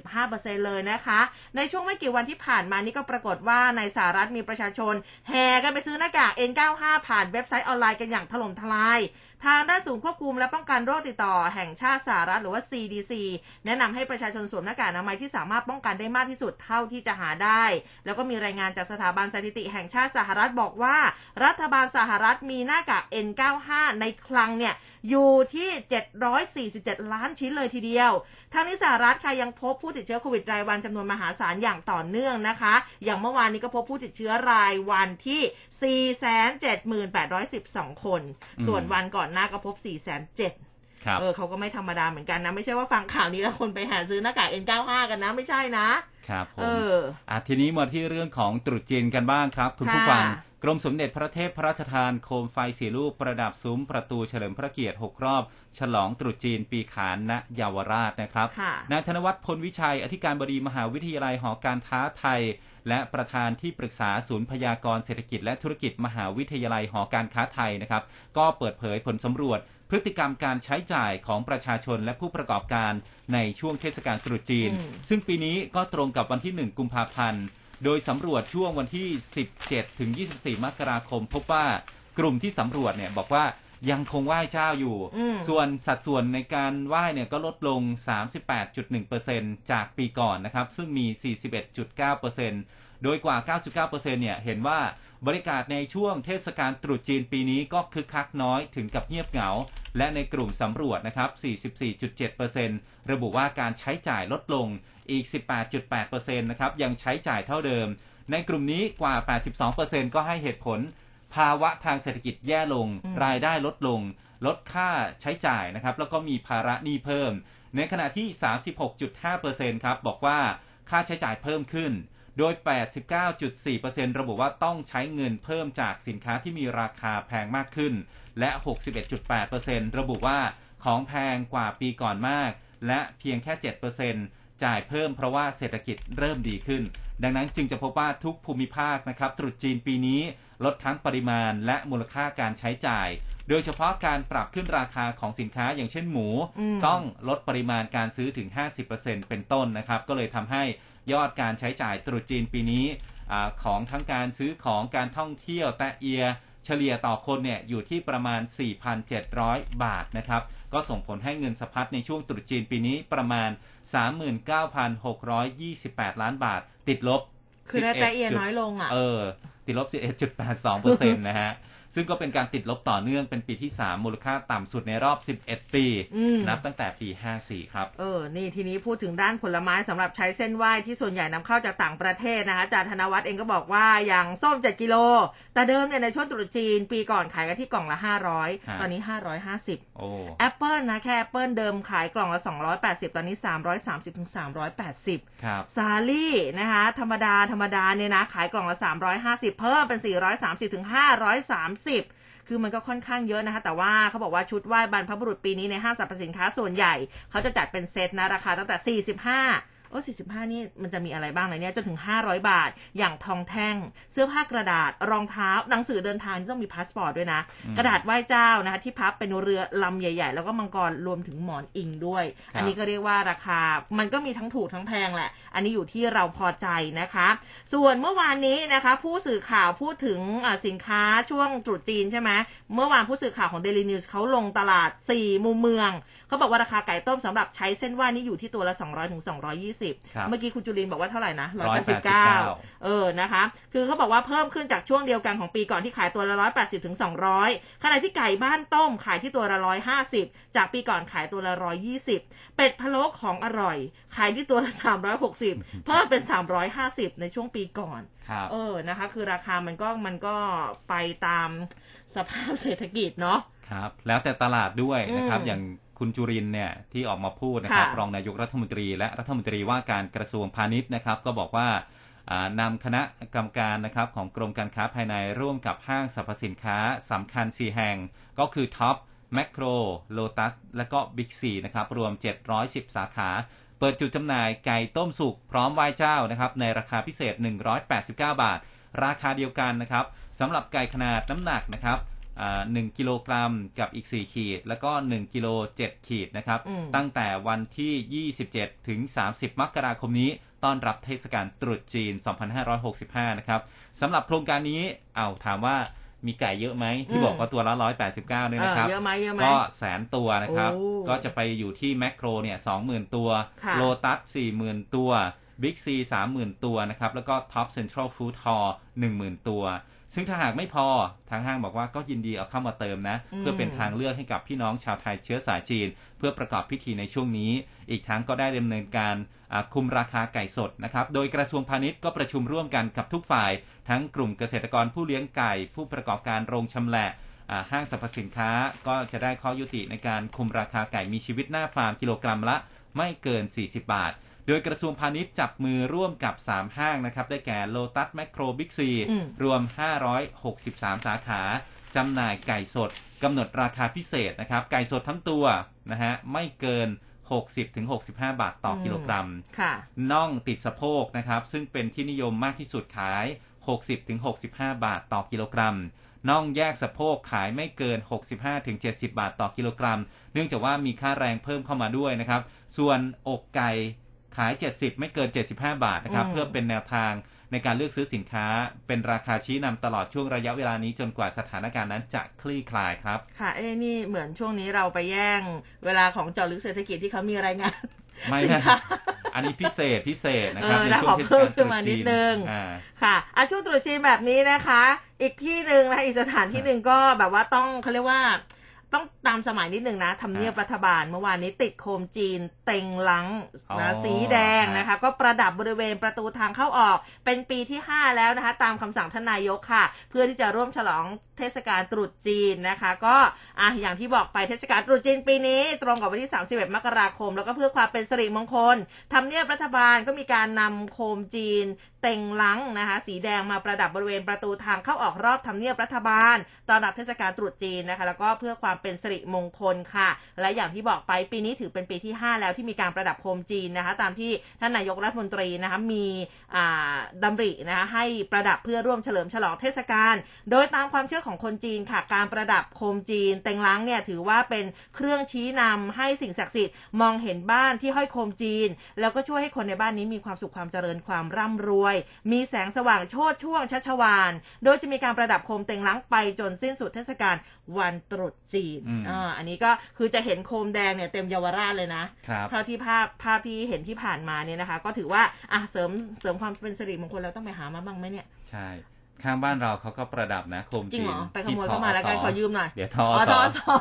95%เลยนะคะ ในช่วงไม่กี่วันที่ผ่านมานี้ก็ปรากฏว่าในสหรัฐมีประชาชน แห่กันไปซื้อหน้ากาก N95 ผ่านเว็บไซต์ออนไลน์กันอย่างถล่มทลาย ทางด้านศูนย์ควบคุมและป้องกันโรคติดต่อแห่งชาติสหรัฐหรือว่า CDC แนะนำให้ประชาชนสวมหน้ากากอนามัยที่สามารถป้องกันได้มากที่สุดเท่าที่จะหาได้ แล้วก็มีรายงานจากสถาบันสถิติแห่งชาติสหรัฐบอกว่า รัฐบาลสหรัฐมีหน้ากาก N95 ในคลังเนี่ยอยู่ที่ 747 ล้านชิ้นเลยทีเดียวทั้งนี้สหรัฐค่ะยังพบผู้ติดเชื้อโควิดรายวันจำนวนมหาศาลอย่างต่อเนื่องนะคะ อย่างเมื่อวานนี้ก็พบผู้ติดเชื้อรายวันที่ 47812 คน
อืม
ส่วนวันก่อนหน้าก็พบ407
ครับ
เออเขาก็ไม่ธรรมดาเหมือนกันนะ ไม่ใช่ว่าฟังข่าวนี้แล้วคนไปหาซื้อหน้ากาก N95 กันนะ ไม่ใช่นะ
ครับผม
เออ
อะทีนี้มาที่เรื่องของตรุษจีนกันบ้างครับ คุณผู้
ค่ะ
ฟัง กรมสมเด็จพระเทพพระราชทานโคมไฟสีลูกประดับซุ้มประตูเฉลิมพระเกียรติ 6 รอบ ฉลองตรุษจีนปีขานณเยาวราชนะครับ
ค่ะ
นายธนวัฒน์พลวิชัย อธิการบดีมหาวิทยาลัยหอการค้าไทย และประธานที่ปรึกษาศูนย์พยากรณ์เศรษฐกิจ และธุรกิจมหาวิทยาลัยหอการค้าไทยนะครับ ก็เปิดเผยผลสำรวจพฤติกรรมการใช้จ่ายของประชาชนและผู้ประกอบการในช่วงเทศกาลตรุษจีน
อืม
ซึ่งปีนี้ก็ตรงกับวันที่ 1 กุมภาพันธ์ โดยสำรวจช่วงวันที่ 17 ถึง 24 มกราคม พบว่ากลุ่มที่สำรวจเนี่ยบอกว่ายังคงไหว้เจ้าอยู่
อืม
ส่วนสัดส่วนในการไหว้เนี่ยก็ลดลง 38.1%จากปีก่อนนะครับ ซึ่งมี 41.9% โดยกว่า 99%เนี่ยเห็นว่าบริการในช่วงเทศกาลตรุษจีนปีนี้ก็คึกคักน้อยถึงกับเงียบเหงา และในกลุ่มสำรวจนะครับ 44.7%ระบุว่าการใช้จ่ายลดลงอีก 18.8%นะครับยังใช้จ่ายเท่าเดิม ในกลุ่มนี้กว่า 82%ก็ให้เหตุผลภาวะทางเศรษฐกิจแย่ลง
อืม
รายได้ลดลง ลดค่าใช้จ่ายนะครับ แล้วก็มีภาระหนี้เพิ่ม ในขณะที่ 36.5%ครับ บอกว่าค่าใช้จ่ายเพิ่มขึ้น โดย 89.4%ระบุว่าต้องใช้เงินเพิ่มจากสินค้าที่มีราคาแพงมากขึ้น และ 61.8%ระบุว่าของแพงกว่าปีก่อนมาก และเพียงแค่ 7%จ่ายเพิ่มเพราะว่าเศรษฐกิจเริ่มดีขึ้น ดังนั้นจึงจะพบว่าทุกภูมิภาคนะครับตรุษจีนปีนี้ลดทั้งปริมาณและมูลค่าการใช้จ่าย โดยเฉพาะการปรับขึ้นราคาของสินค้าอย่างเช่นหมู
อืม
ต้องลดปริมาณการซื้อถึง 50%เป็นต้นนะครับ ก็เลยทำให้ยอดการใช้จ่ายตรุษจีนปีนี้อาของทั้งการซื้อของการท่องเที่ยวแตะเอีย เฉลี่ยต่อคนเนี่ยอยู่ที่ประมาณ 4,700 บาทนะครับ ก็ส่งผลให้เงินสะพัดในช่วงตรุษจีนปีนี้ประมาณ 39,628 ล้านบาท ติดลบ
คือได้แต่เอีย
11
น้อยลงอะ
เออติดลบ 11.82%นะฮะ ซึ่งก็เป็นการติดลบต่อเนื่องเป็นปีที่ 3 มูลค่าต่ำสุดในรอบ 11 ปี
อืม
นับตั้งแต่ปี 54 ครับ
เออ นี่ทีนี้พูดถึงด้านผลไม้สำหรับใช้เซ่นไหว้ที่ส่วนใหญ่นำเข้าจากต่างประเทศนะคะอาจารย์ธนวัฒน์เองก็บอกว่าอย่างส้ม 7 กิโล แต่เดิมเนี่ยในช่วงตรุษจีน ปีก่อนขายกันที่กล่องละ
ฮะ
500 ตอนนี้ 550
โอ้
แอปเปิลนะแค่แอปเปิลเดิมขายกล่องละ 280 ตอนนี้ 330ถึง380
ครับ
สาลี่นะคะธรรมดาธรรมดาเนี่ยนะขายกล่องละ 350 เพิ่มเป็น 430ถึง530คือมันก็ค่อนข้างเยอะนะคะ แต่ว่าเขาบอกว่าชุดไหว้บรรพบุรุษปีนี้ในห้างสรรพสินค้าส่วนใหญ่ เขาจะจัดเป็นเซตนะราคาตั้งแต่ 45 โอ้45นี่มันจะมีอะไรบ้างนะเนี่ยจนถึง500บาท อย่างทองแท่ง เสื้อผ้ากระดาษ รองเท้า หนังสือเดินทางที่ต้องมีพาสปอร์ตด้วยนะ
อืม
กระดาษไหว้เจ้านะคะที่พับเป็นเรือลำใหญ่ ๆ แล้วก็มังกรรวมถึงหมอนอิงด้วย
ครับ
อันนี้ก็เรียกว่าราคา มันก็มีทั้งถูกทั้งแพงแหละ อันนี้อยู่ที่เราพอใจนะคะ ส่วนเมื่อวานนี้นะคะ ผู้สื่อข่าวพูดถึงอ่าสินค้าช่วงตรุษจีนใช่ไหมเมื่อวานผู้สื่อข่าวของ Daily News เขาลงตลาด4มุมเมือง เขาบอกว่าราคาไก่ต้มสำหรับใช้เส้นไหว้นี่อยู่ที่ตัวละ200ถึง
ครับ
220เมื่อกี้คุณจุลินบอกว่าเท่าไหร่นะ
189
189เออนะคะ คือเขาบอกว่าเพิ่มขึ้นจากช่วงเดียวกันของปีก่อนที่ขายตัวละ180ถึง200ขณะที่ไก่บ้านต้มขายที่ตัวละ150จากปีก่อนขายตัวละ120เป็ดพะโล้ของอร่อย ขายที่ตัวละ360เพิ่มเป็น350ในช่วงปีก่อน
ครับ
เออนะคะ คือราคามันก็มันก็ไปตามสภาพเศรษฐกิจเนาะ
ครับ แล้วแต่ตลาดด้วยนะครับ
อืม
อย่าง คุณจุรินทร์เนี่ยที่ออกมาพูดนะครับ
ค่ะ
รองนายกรัฐมนตรี และรัฐมนตรีว่าการกระทรวงพาณิชย์นะครับ ก็บอกว่าอ่านำคณะกรรมการนะครับของกรมการค้าภายในร่วมกับห้างสรรพสินค้าสำคัญ 4 แห่ง ก็คือท็อปส์ แมคโครโลตัสและก็บิ๊กซีนะครับรวม 710 สาขา เปิดจุดจำหน่ายไก่ต้มสุกพร้อมไหว้เจ้านะครับในราคาพิเศษ 189 บาท ราคาเดียวกันนะครับสำหรับไก่ขนาดน้ำหนักนะครับ อ่า1กิโลกรัมกับอีก 4 ขีด แล้วก็ 1กิโล7ขีดนะครับ
อืม
ตั้งแต่วันที่ 27 ถึง 30 มกราคมนี้ ต้อนรับเทศกาลตรุษจีน 2565 นะครับสำหรับโครงการนี้เอาถามว่ามีไก่เยอะไหมที่
อืม
บอกว่าตัวละ 189เนี่ย
เออ
นะครับ
เยอะไหมเยอะไหม
ก็แสนตัวนะครับ
โอ้
ก็จะไปอยู่ที่แมคโครเนี่ยสองหมื่นตัว
ค่ะ
โลตัสสี่หมื่นตัวบิ๊กซีสามหมื่นตัวนะครับ แล้วก็ท็อปส์ เซ็นทรัลฟู้ดฮอลล์หนึ่งหมื่นตัว ซึ่งถ้าหากไม่พอทางห้างบอกว่าก็ยินดีเอาเข้ามาเติมนะ
อืม
เพื่อเป็นทางเลือกให้กับพี่น้องชาวไทยเชื้อสายจีน เพื่อประกอบพิธีในช่วงนี้ อีกทั้งก็ได้ดำเนินการอ่าคุมราคาไก่สดนะครับ โดยกระทรวงพาณิชย์ก็ประชุมร่วมกันกับทุกฝ่าย ทั้งกลุ่มเกษตรกรผู้เลี้ยงไก่ ผู้ประกอบการโรงชำแหละอ่าห้างสรรพสินค้าก็จะได้ข้อยุติในการคุมราคาไก่มีชีวิตหน้าฟาร์มกิโลกรัมละไม่เกิน 40 บาท โดยกระทรวงพาณิชย์จับมือร่วมกับ 3 ห้างนะครับ ได้แก่โลตัสแมคโครบิ๊กซี
อืม
รวม 563 สาขาจำหน่ายไก่สดกำหนดราคาพิเศษนะครับ ไก่สดทั้งตัวนะฮะไม่เกิน 60-65 บาทต่อกิโลกรัม
ค่ะ
น่องติดสะโพกนะครับ ซึ่งเป็นที่นิยมมากที่สุดขาย 60-65 บาทต่อกิโลกรัมน่องแยกสะโพกขายไม่เกิน 65-70 บาทต่อกิโลกรัม เนื่องจากว่ามีค่าแรงเพิ่มเข้ามาด้วยนะครับ ส่วนอกไก่ ขาย 70 ไม่เกิน 75 บาทนะครับ
อืม
เพื่อเป็นแนวทางในการเลือกซื้อสินค้า เป็นราคาชี้นำตลอดช่วงระยะเวลานี้จนกว่าสถานการณ์นั้นจะคลี่คลายครับ
ค่ะเอ้นี่เหมือนช่วงนี้เราไปแย่งเวลาของเจอลึกเศรษฐกิจที่เขามีรายงาน
ไม่
สิน
นะ
ค้า
อันนี้พิเศษพิเศษนะครับ
เออ
ใน
นะ
ช่วงเทศ
ขอเพิ่
กามล
ขึ้
ต
น
รุษ
มานิ
จี
ด
น
นึง
อ่า
ค่ะอาช่วงตรุษจีนแบบนี้นะคะ อีกที่หนึ่งนะอีกสถานที่หนึ่งก็แบบว่าต้องเขาเรียกว่า ต้องตามสมัยนิดหนึ่งนะทำเนียบ
อ่า
รัฐบาลเมื่อวานนี้ติดโคมจีน เต็งหลัง
อ๋อ
นะสีแดงนะคะ ก็ประดับบริเวณประตูทางเข้าออก เป็นปีที่ 5 แล้วนะคะ ตามคำสั่งท่านนายกค่ะ เพื่อที่จะร่วมฉลองเทศกาลตรุษจีนนะคะ ก็อะอย่างที่บอกไปเทศกาลตรุษจีนปีนี้ ตรงกับวันที่ 31 มกราคม แล้วก็เพื่อความเป็นสิริมงคลทำเนียบรัฐบาลก็มีการนำโคมจีนเต็งลังนะคะ สีแดงมาประดับบริเวณประตูทางเข้าออกรอบทำเนียบรัฐบาลตอนรับเทศกาลตรุษจีนนะคะ แล้วก็เพื่อความเป็นสิริมงคลค่ะ และอย่างที่บอกไปปีนี้ถือเป็นปีที่ 5 แล้วที่มีการประดับโคมจีนนะคะ ตามที่ท่านนายกรัฐมนตรีนะคะมีอ่ารินะคะให้ประดับเพื่อร่วมเฉลิมฉลองเทศกาลโดยตามความเชื่อของคนจีนค่ะ การประดับโคมจีน เต็งล้างเนี่ยถือว่าเป็นเครื่องชี้นำให้สิ่งศักดิ์สิทธิ์มองเห็นบ้านที่ห้อยโคมจีน แล้วก็ช่วยให้คนในบ้านนี้มีความสุขความเจริญความร่ำรวยมีแสงสว่างโชดช่วงชัชวาน โดยจะมีการประดับโคมเต็งล้างไปจนสิ้นสุดเทศกาลวันตรุษจีน
อืม
อ่าอันนี้ก็คือจะเห็นโคมแดงเนี่ยเต็มเยาวราชเลยนะ
ครับ
เท่าที่ภาพภาพที่เห็นที่ผ่านมาเนี่ยนะคะ ก็ถือว่าอะเสริมเสริมความเป็นสิริมงคลเราต้องไปหามาบ้างไหมเนี่ย
ใช่ข้างบ้านเราเขาก็ประดับนะโคม
จริง
จี
เหร
น
อไปข
ที่
โมย
ท
เข้ามาแล้วกัน
ส
ขอยืมหน่อย
เดี๋ยวทอ
อ๋อ
ส
ท
อ
อสอ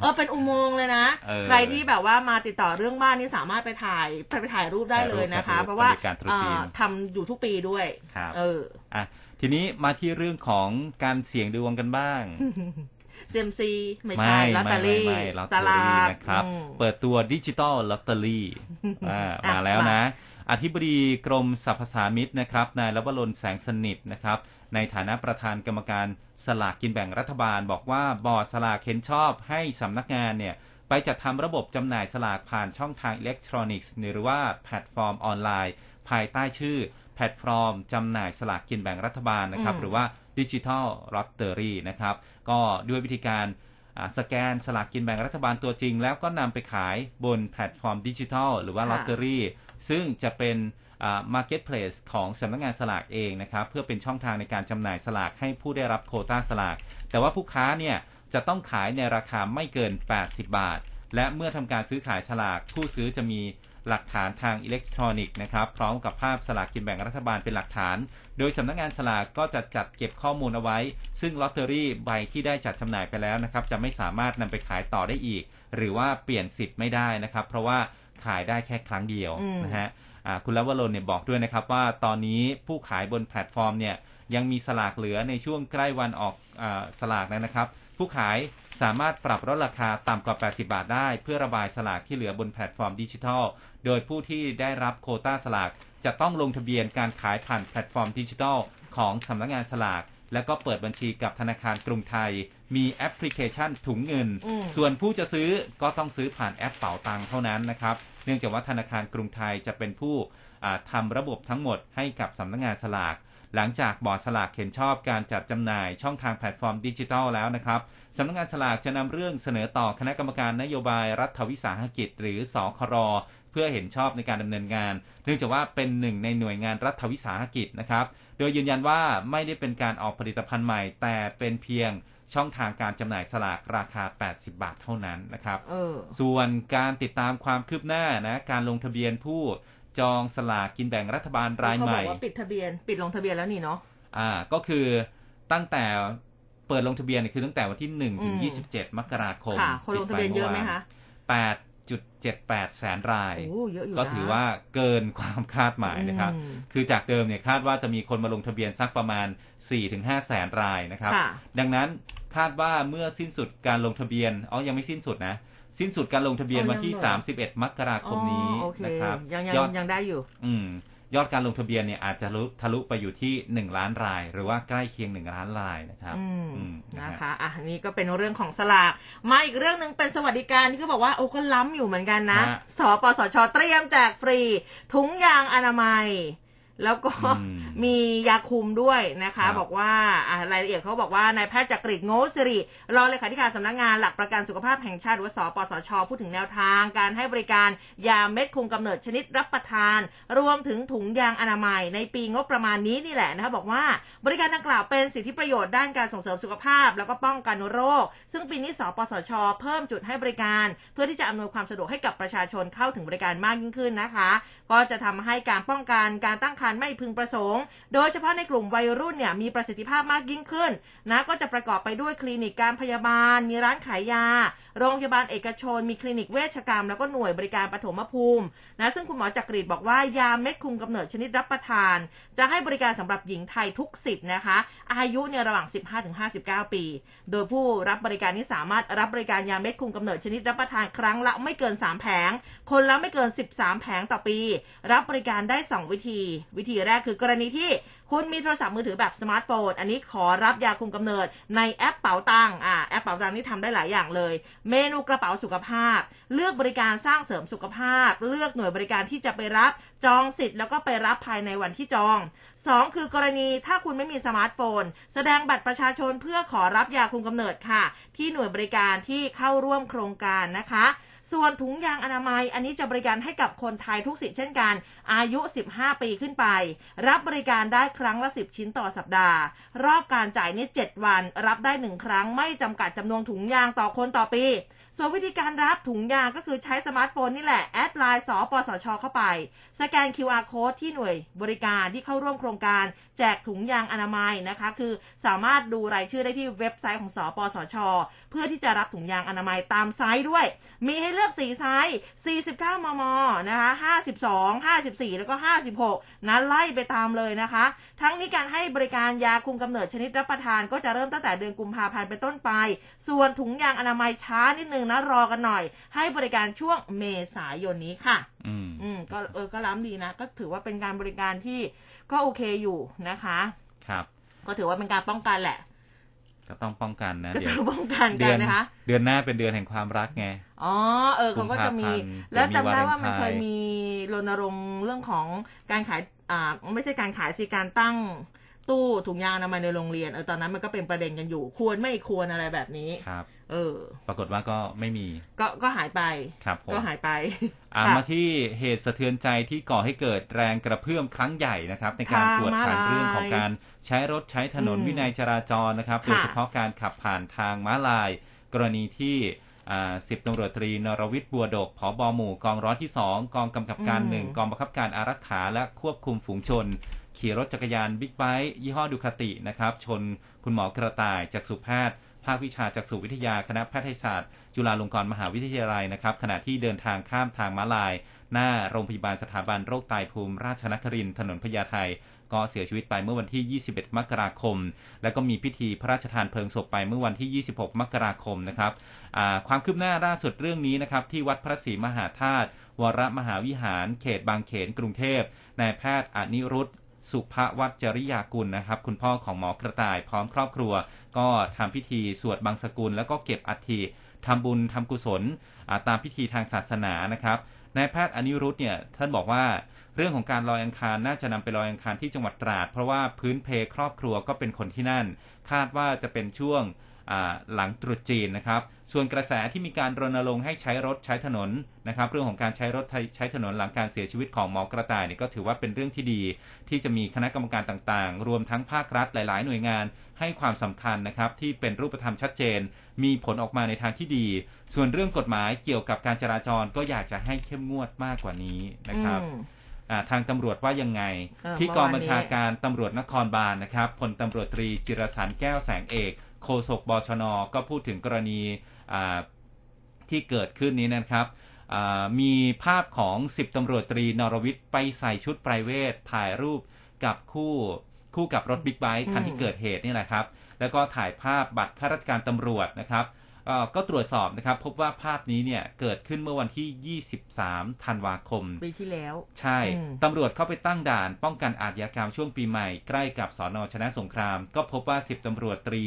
เออเป็นอุโมงค์เลยนะ
เออ
ใครที่แบบว่ามาติดต่อเรื่องบ้านนี่สามารถไปถ่ายไปไปถ่ายรูปได้เลยนะคะ
ถ่ายรูป
เพราะว่า
บรรยากาศตรุษจีน
เอ่อทำอยู่ทุกปีด้วย
ครับ
เออ
อะทีนี้มาที่เรื่องของการเสี่ยงดวงกันบ้าง
เซมซีไม่ใช่ลอตเตอรี่
ไม่ไม่ลอต
ส
เตอ
ลา
รี่
ก
นะครับ
อืม
เปิดตัวดิจิตอลลอตเตอรี่อ่า
อะ
มาแล้ว
มา
นะ อธิบดีกรมสรรพสามิตนะครับนายลวรนแสงสนิทนะครับในฐานะประธานกรรมการสลากกินแบ่งรัฐบาล บอกว่าบอร์ดสลากเห็นชอบให้สำนักงานเนี่ยไปจัดทำระบบจำหน่ายสลากผ่านช่องทางอิเล็กทรอนิกส์ หรือว่าแพลตฟอร์มออนไลน์ ภายใต้ชื่อแพลตฟอร์มจำหน่ายสลากกินแบ่งรัฐบาลนะครับ
อืม
หรือว่าดิจิทัลลอตเตอรี่นะครับก็ด้วยวิธีการอ่าสแกนสลากกินแบ่งรัฐบาลตัวจริง แล้วก็นำไปขายบนแพลตฟอร์มดิจิทัลหรือว่า
ค่ะ
ลอตเตอรี่ ซึ่งจะเป็น marketplace ของสำนักงานสลากเองนะครับ เพื่อเป็นช่องทางในการจำหน่ายสลากให้ผู้ได้รับโควต้าสลาก แต่ว่าผู้ค้าเนี่ยจะต้องขายในราคาไม่เกิน 80 บาท และเมื่อทำการซื้อขายสลาก ผู้ซื้อจะมีหลักฐานทางอิเล็กทรอนิกส์นะครับ พร้อมกับภาพสลากกินแบ่งรัฐบาลเป็นหลักฐาน โดยสำนักงานสลากก็จะจัดเก็บข้อมูลเอาไว้ ซึ่งลอตเตอรี่ใบที่ได้จัดจำหน่ายไปแล้วนะครับ จะไม่สามารถนำไปขายต่อได้อีก หรือว่าเปลี่ยนสิทธิ์ไม่ได้นะครับ เพราะว่า ขายได้แค่ครั้งเดียว
อืม
นะฮะอ่าคุณลวรนเนี่ยบอกด้วยนะครับว่าตอนนี้ผู้ขายบนแพลตฟอร์มเนี่ยยังมีสลากเหลือในช่วงใกล้วันออกอาสลากนะครับ ผู้ขายสามารถปรับลดราคาต่ำกว่า 80 บาทได้ เพื่อระบายสลากที่เหลือบนแพลตฟอร์มดิจิทัล โดยผู้ที่ได้รับโควต้าสลาก จะต้องลงทะเบียนการขายผ่านแพลตฟอร์มดิจิทัลของสำนักงานสลาก แล้วก็เปิดบัญชีกับธนาคารกรุงไทย มีแอปพลิเคชันถุงเงิน
อืม
ส่วนผู้จะซื้อก็ต้องซื้อผ่านแอปเป๋าตังค์เท่านั้นนะครับ เนื่องจากว่าธนาคารกรุงไทยจะเป็นผู้อ่าทำระบบทั้งหมดให้กับสำนักงานสลาก หลังจากบอร์ดสลากเห็นชอบการจัดจำหน่ายช่องทางแพลตฟอร์มดิจิทัลแล้วนะครับสำนักงานสลากจะนำเรื่องเสนอต่อคณะกรรมการนโยบายรัฐวิสาหกิจ หรือสครเพื่อเห็นชอบในการดำเนินงาน เนื่องจากว่าเป็นหนึ่งในหน่วยงานรัฐวิสาหกิจนะครับ โดยยืนยันว่าไม่ได้เป็นการออกผลิตภัณฑ์ใหม่ แต่เป็นเพียงช่องทางการจำหน่ายสลากราคา 80 บาทเท่านั้นนะครับ
เออ
ส่วนการติดตามความคืบหน้านะการลงทะเบียนผู้จองสลากกินแบ่งรัฐบาลราย
เขา
ให
บอ
ม่
กว่าปิดทะเบียน ปิดลงทะเบียนแล้วนี่เนาะ
อ่าก็คือตั้งแต่เปิดลงทะเบียนเนี่ยคือตั้งแต่วันที่1ถึง
อืม
27มกราคม
ค่ะคนลงทะเบียนเยอะไหมคะ
8.78 แสนราย
โอ้เยอะอยู่นะ
ก็ถือว่าเกินความคาดหมายนะครับ
อืม
คือจากเดิมเนี่ยคาดว่าจะมีคนมาลงทะเบียนสักประมาณ 4-5 แสนรายนะครับ
ค่ะ
ดังนั้นคาดว่าเมื่อสิ้นสุดการลงทะเบียนอ๋อยังไม่สิ้นสุดนะ สิ้นสุดการลงทะเบียน
อ๋อ
วันที่
ยังเหรอ
31 มกราคมนี้
อ๋อโอเค
นะครับ
ยังยัง
ยอด
ยังได้อยู่
อืม ยอดการลงทะเบียนเนี่ยอาจจะทะลุทะลุไปอยู่ที่1ล้านราย หรือว่าใกล้เคียง1ล้านรายนะครับ
อืม
อืม
นะ
ฮ
คะอะนี่ก็เป็นเรื่องของสลากมาอีกเรื่องหนึ่งเป็นสวัสดิการที่ก็บอกว่าโอ้ก็ล้ำอยู่เหมือนกันนะ
ฮะ
สปสชเตรียมแจกฟรี ถุงยางอนามัย แล้วก็
อืม
มียาคุมด้วยนะคะ
ครับ
บอกว่าอะรายละเอียดเขาบอกว่านายแพทย์จักริดโง่สิริรองเลขาธิการสำนักงานหลักประกันสุขภาพแห่งชาติหรือว่าสปสช พูดถึงแนวทาง การให้บริการยาเม็ดคุมกำเนิดชนิดรับประทาน รวมถึงถุงยางอนามัย ในปีงบประมาณนี้นี่แหละนะคะบอกว่าบริการดังกล่าวเป็นสิทธิประโยชน์ด้านการส่งเสริมสุขภาพ แล้วก็ป้องกันโรค ซึ่งปีนี้สปสช เพิ่มจุดให้บริการ เพื่อที่จะอำนวยความสะดวกให้กับประชาชนเข้าถึงบริการมากยิ่งขึ้นนะคะ ก็จะทำให้การป้องกันการตั้งครรภ์ไม่พึงประสงค์ โดยเฉพาะในกลุ่มวัยรุ่นเนี่ยมีประสิทธิภาพมากยิ่งขึ้นนะก็จะประกอบไปด้วยคลินิกการพยาบาล มีร้านขายยา โรงพยาบาลเอกชน มีคลินิกเวชกรรม แล้วก็หน่วยบริการปฐมภูมินะซึ่งคุณหมอจักรีดบอกว่ายาเม็ดคุมกำเนิดชนิดรับประทาน จะให้บริการสำหรับหญิงไทยทุกสิทธิ์นะคะ อายุเนี่ยระหว่าง 15-59 ปี โดยผู้รับบริการนี้สามารถรับบริการยาเม็ดคุมกำเนิดชนิดรับประทานครั้งละไม่เกิน 3 แผง คนละไม่เกิน 13 แผงต่อปี รับบริการได้ 2 วิธี วิธีแรกคือกรณีที่ คุณมีโทรศัพท์มือถือแบบสมาร์ทโฟน อันนี้ขอรับยาคุมกำเนิดในแอปเป๋าตังค์อ่าแอปเป๋าตังค์นี่ทำได้หลายอย่างเลย เมนูกระเป๋าสุขภาพ เลือกบริการสร้างเสริมสุขภาพ เลือกหน่วยบริการที่จะไปรับจองสิทธิ์แล้วก็ไปรับภายในวันที่จอง 2 คือกรณีถ้าคุณไม่มีสมาร์ทโฟน แสดงบัตรประชาชนเพื่อขอรับยาคุมกำเนิดค่ะ ที่หน่วยบริการที่เข้าร่วมโครงการนะคะ ส่วนถุงยางอนามัยอันนี้จะบริการให้กับคนไทยทุกสิทธิ์เช่นกัน อายุ 15 ปีขึ้นไป รับบริการได้ครั้งละ 10 ชิ้นต่อสัปดาห์ รอบการจ่ายนี่7วัน รับได้ 1 ครั้งไม่จำกัดจำนวนถุงยางต่อคนต่อปี ส่วนวิธีการรับถุงยางก็คือใช้สมาร์ทโฟนนี่แหละ add ไลน์สปสชเข้าไป สแกน QR code ที่หน่วยบริการที่เข้าร่วมโครงการ แจกถุงยางอนามัยนะคะ คือสามารถดูรายชื่อได้ที่เว็บไซต์ของสปสชเพื่อเพื่อที่จะรับถุงยางอนามัยตามไซส์ด้วย มีให้เลือก4ไซส์ 49 มม นะคะ 52 54 แล้วก็ 56 นั้นไล่ไปตามเลยนะคะ ทั้งนี้การให้บริการยาคุมกำเนิดชนิดรับประทานก็จะเริ่มตั้งแต่เดือนกุมภาพันธ์เป็นต้นไป ส่วนถุงยางอนามัยช้านิดนึงนะรอกันหน่อย ให้บริการช่วงเมษายนนี้ค่ะ
อืม
อืม ก็เออ ก็ล้ำดีนะ ก็ถือว่าเป็นการบริการที่ ก็โอเคอยู่นะคะ
ครับ
ก็ถือว่าเป็นการป้องกันแหละ
ก็ต้องป้องกันนะ
ก็
เดี๋ย
ถื
ว
อป้องกัน
เดื
กั
อนน
นะคะ
เดือนหน้าเป็นเดือนแห่งความรักไง
อ๋อ เออเขาก็จะมี
กุมภาพันธ์
แล้วจำได้ว่ามัน
เดี๋ยวมีวาเลนไทน์
เคยมีรณรงค์เรื่องของการขาย อ่า ไม่ใช่การขายสิการตั้ง ตู้ถุงยางอนามัยในโรงเรียนเออตอนนั้นมันก็เป็นประเด็นกันอยู่ ควรไม่ควรอะไรแบบนี้
ครับ
เออ
ปรากฏว่าก็ไม่มี
ก็ก็หายไป
ครับผม
ก็หายไป
อ่า
ค่ะ
มาที่เหตุสะเทือนใจที่ก่อให้เกิดแรงกระเพื่อมครั้งใหญ่นะครับ ในการ
ทาง
กวดขัน
ม้าลาย
เรื่องของการใช้รถใช้ถนน
อืม
วินัยจราจรนะครับ
ค่ะ
โดยเฉพาะการขับผ่านทางม้าลาย กรณีที่สิบตำรวจตรีนรวิทย์บัวดกผบหมู่กองร้อยที่สองกองกำกับการหนึ่งกองบังคับการอารักขาและควบคุมฝูงชน ขี่รถจักรยานบิ๊กไบค์ยี่ห้อดูคาตินะครับ ชนคุณหมอกระต่ายจากสุแพทย์ภาควิชาจากสุวิทยาคณะแพทยศาสตร์ จุฬาลงกรณ์มหาวิทยาลัยนะครับ ขณะที่เดินทางข้ามทางม้าลาย หน้าโรงพยาบาลสถาบันโรคไตภูมิ ราชนครินถนนพญาไทก็เสียชีวิตไปเมื่อวันที่ 21 มกราคม แล้วก็มีพิธีพระราชทานเพลิงศพไปเมื่อวันที่ 26 มกราคมนะครับความคืบหน้าล่าสุดเรื่องนี้นะครับที่วัดพระศรีมหาธาตุวรมหาวิหาร เขตบางเขนกรุงเทพนายแพทย์อนิรุต สุภวัจริยากุลนะครับ คุณพ่อของหมอกระต่ายพร้อมครอบครัว ก็ทำพิธีสวดบังสกุล แล้วก็เก็บอัฐิทำบุญทำกุศลตามพิธีทางศาสนานะครับนายแพทย์อนิรุธเนี่ยท่านบอกว่าเรื่องของการลอยอังคารน่าจะนำไปลอยอังคารที่จังหวัดตราด เพราะว่าพื้นเพครอบครัวก็เป็นคนที่นั่น คาดว่าจะเป็นช่วง หลังตรุษจีนนะครับ ส่วนกระแสที่มีการรณรงค์ให้ใช้รถใช้ถนนนะครับ เรื่องของการใช้รถใช้ถนนหลังการเสียชีวิตของหมอกระต่ายเนี่ยก็ถือว่าเป็นเรื่องที่ดี ที่จะมีคณะกรรมการต่างๆ รวมทั้งภาครัฐหลาย ๆ หน่วยงานให้ความสำคัญนะครับที่เป็นรูปธรรมชัดเจน มีผลออกมาในทางที่ดี ส่วนเรื่องกฎหมายเกี่ยวกับการจราจรก็อยากจะให้เข้มงวดมากกว่านี้นะครับ
อืม
อ่าทางตำรวจว่ายังไง
เออ
ที่
เมื่
ก
อ
อง
วานนี้
บัญชาการตำรวจนครบาลนะครับพลตำรวจตรีจิรสันแก้วแสงเอก โฆษกบชน ก็พูดถึงกรณีอ่าที่เกิดขึ้นนี้นะครับอ่ามีภาพของ10ตำรวจตรีนรวิทย์ไปใส่ชุดไพรเวทถ่ายรูปกับคู่คู่กับรถบิ๊กไบค์คันที่เกิดเหตุนี่แหละครับ แล้วก็ถ่ายภาพบัตรข้าราชการตำรวจนะครับเอ่อก็ตรวจสอบนะครับ พบว่าภาพนี้เนี่ยเกิดขึ้นเมื่อวันที่ 23 ธันวาคม
ปีที่แล้ว
ใช่
อืม
ตำรวจเข้าไปตั้งด่านป้องกันอาชญากรรมช่วงปีใหม่ใกล้กับสอนอชนะสงคราม ก็พบว่า 10ตำรวจตรี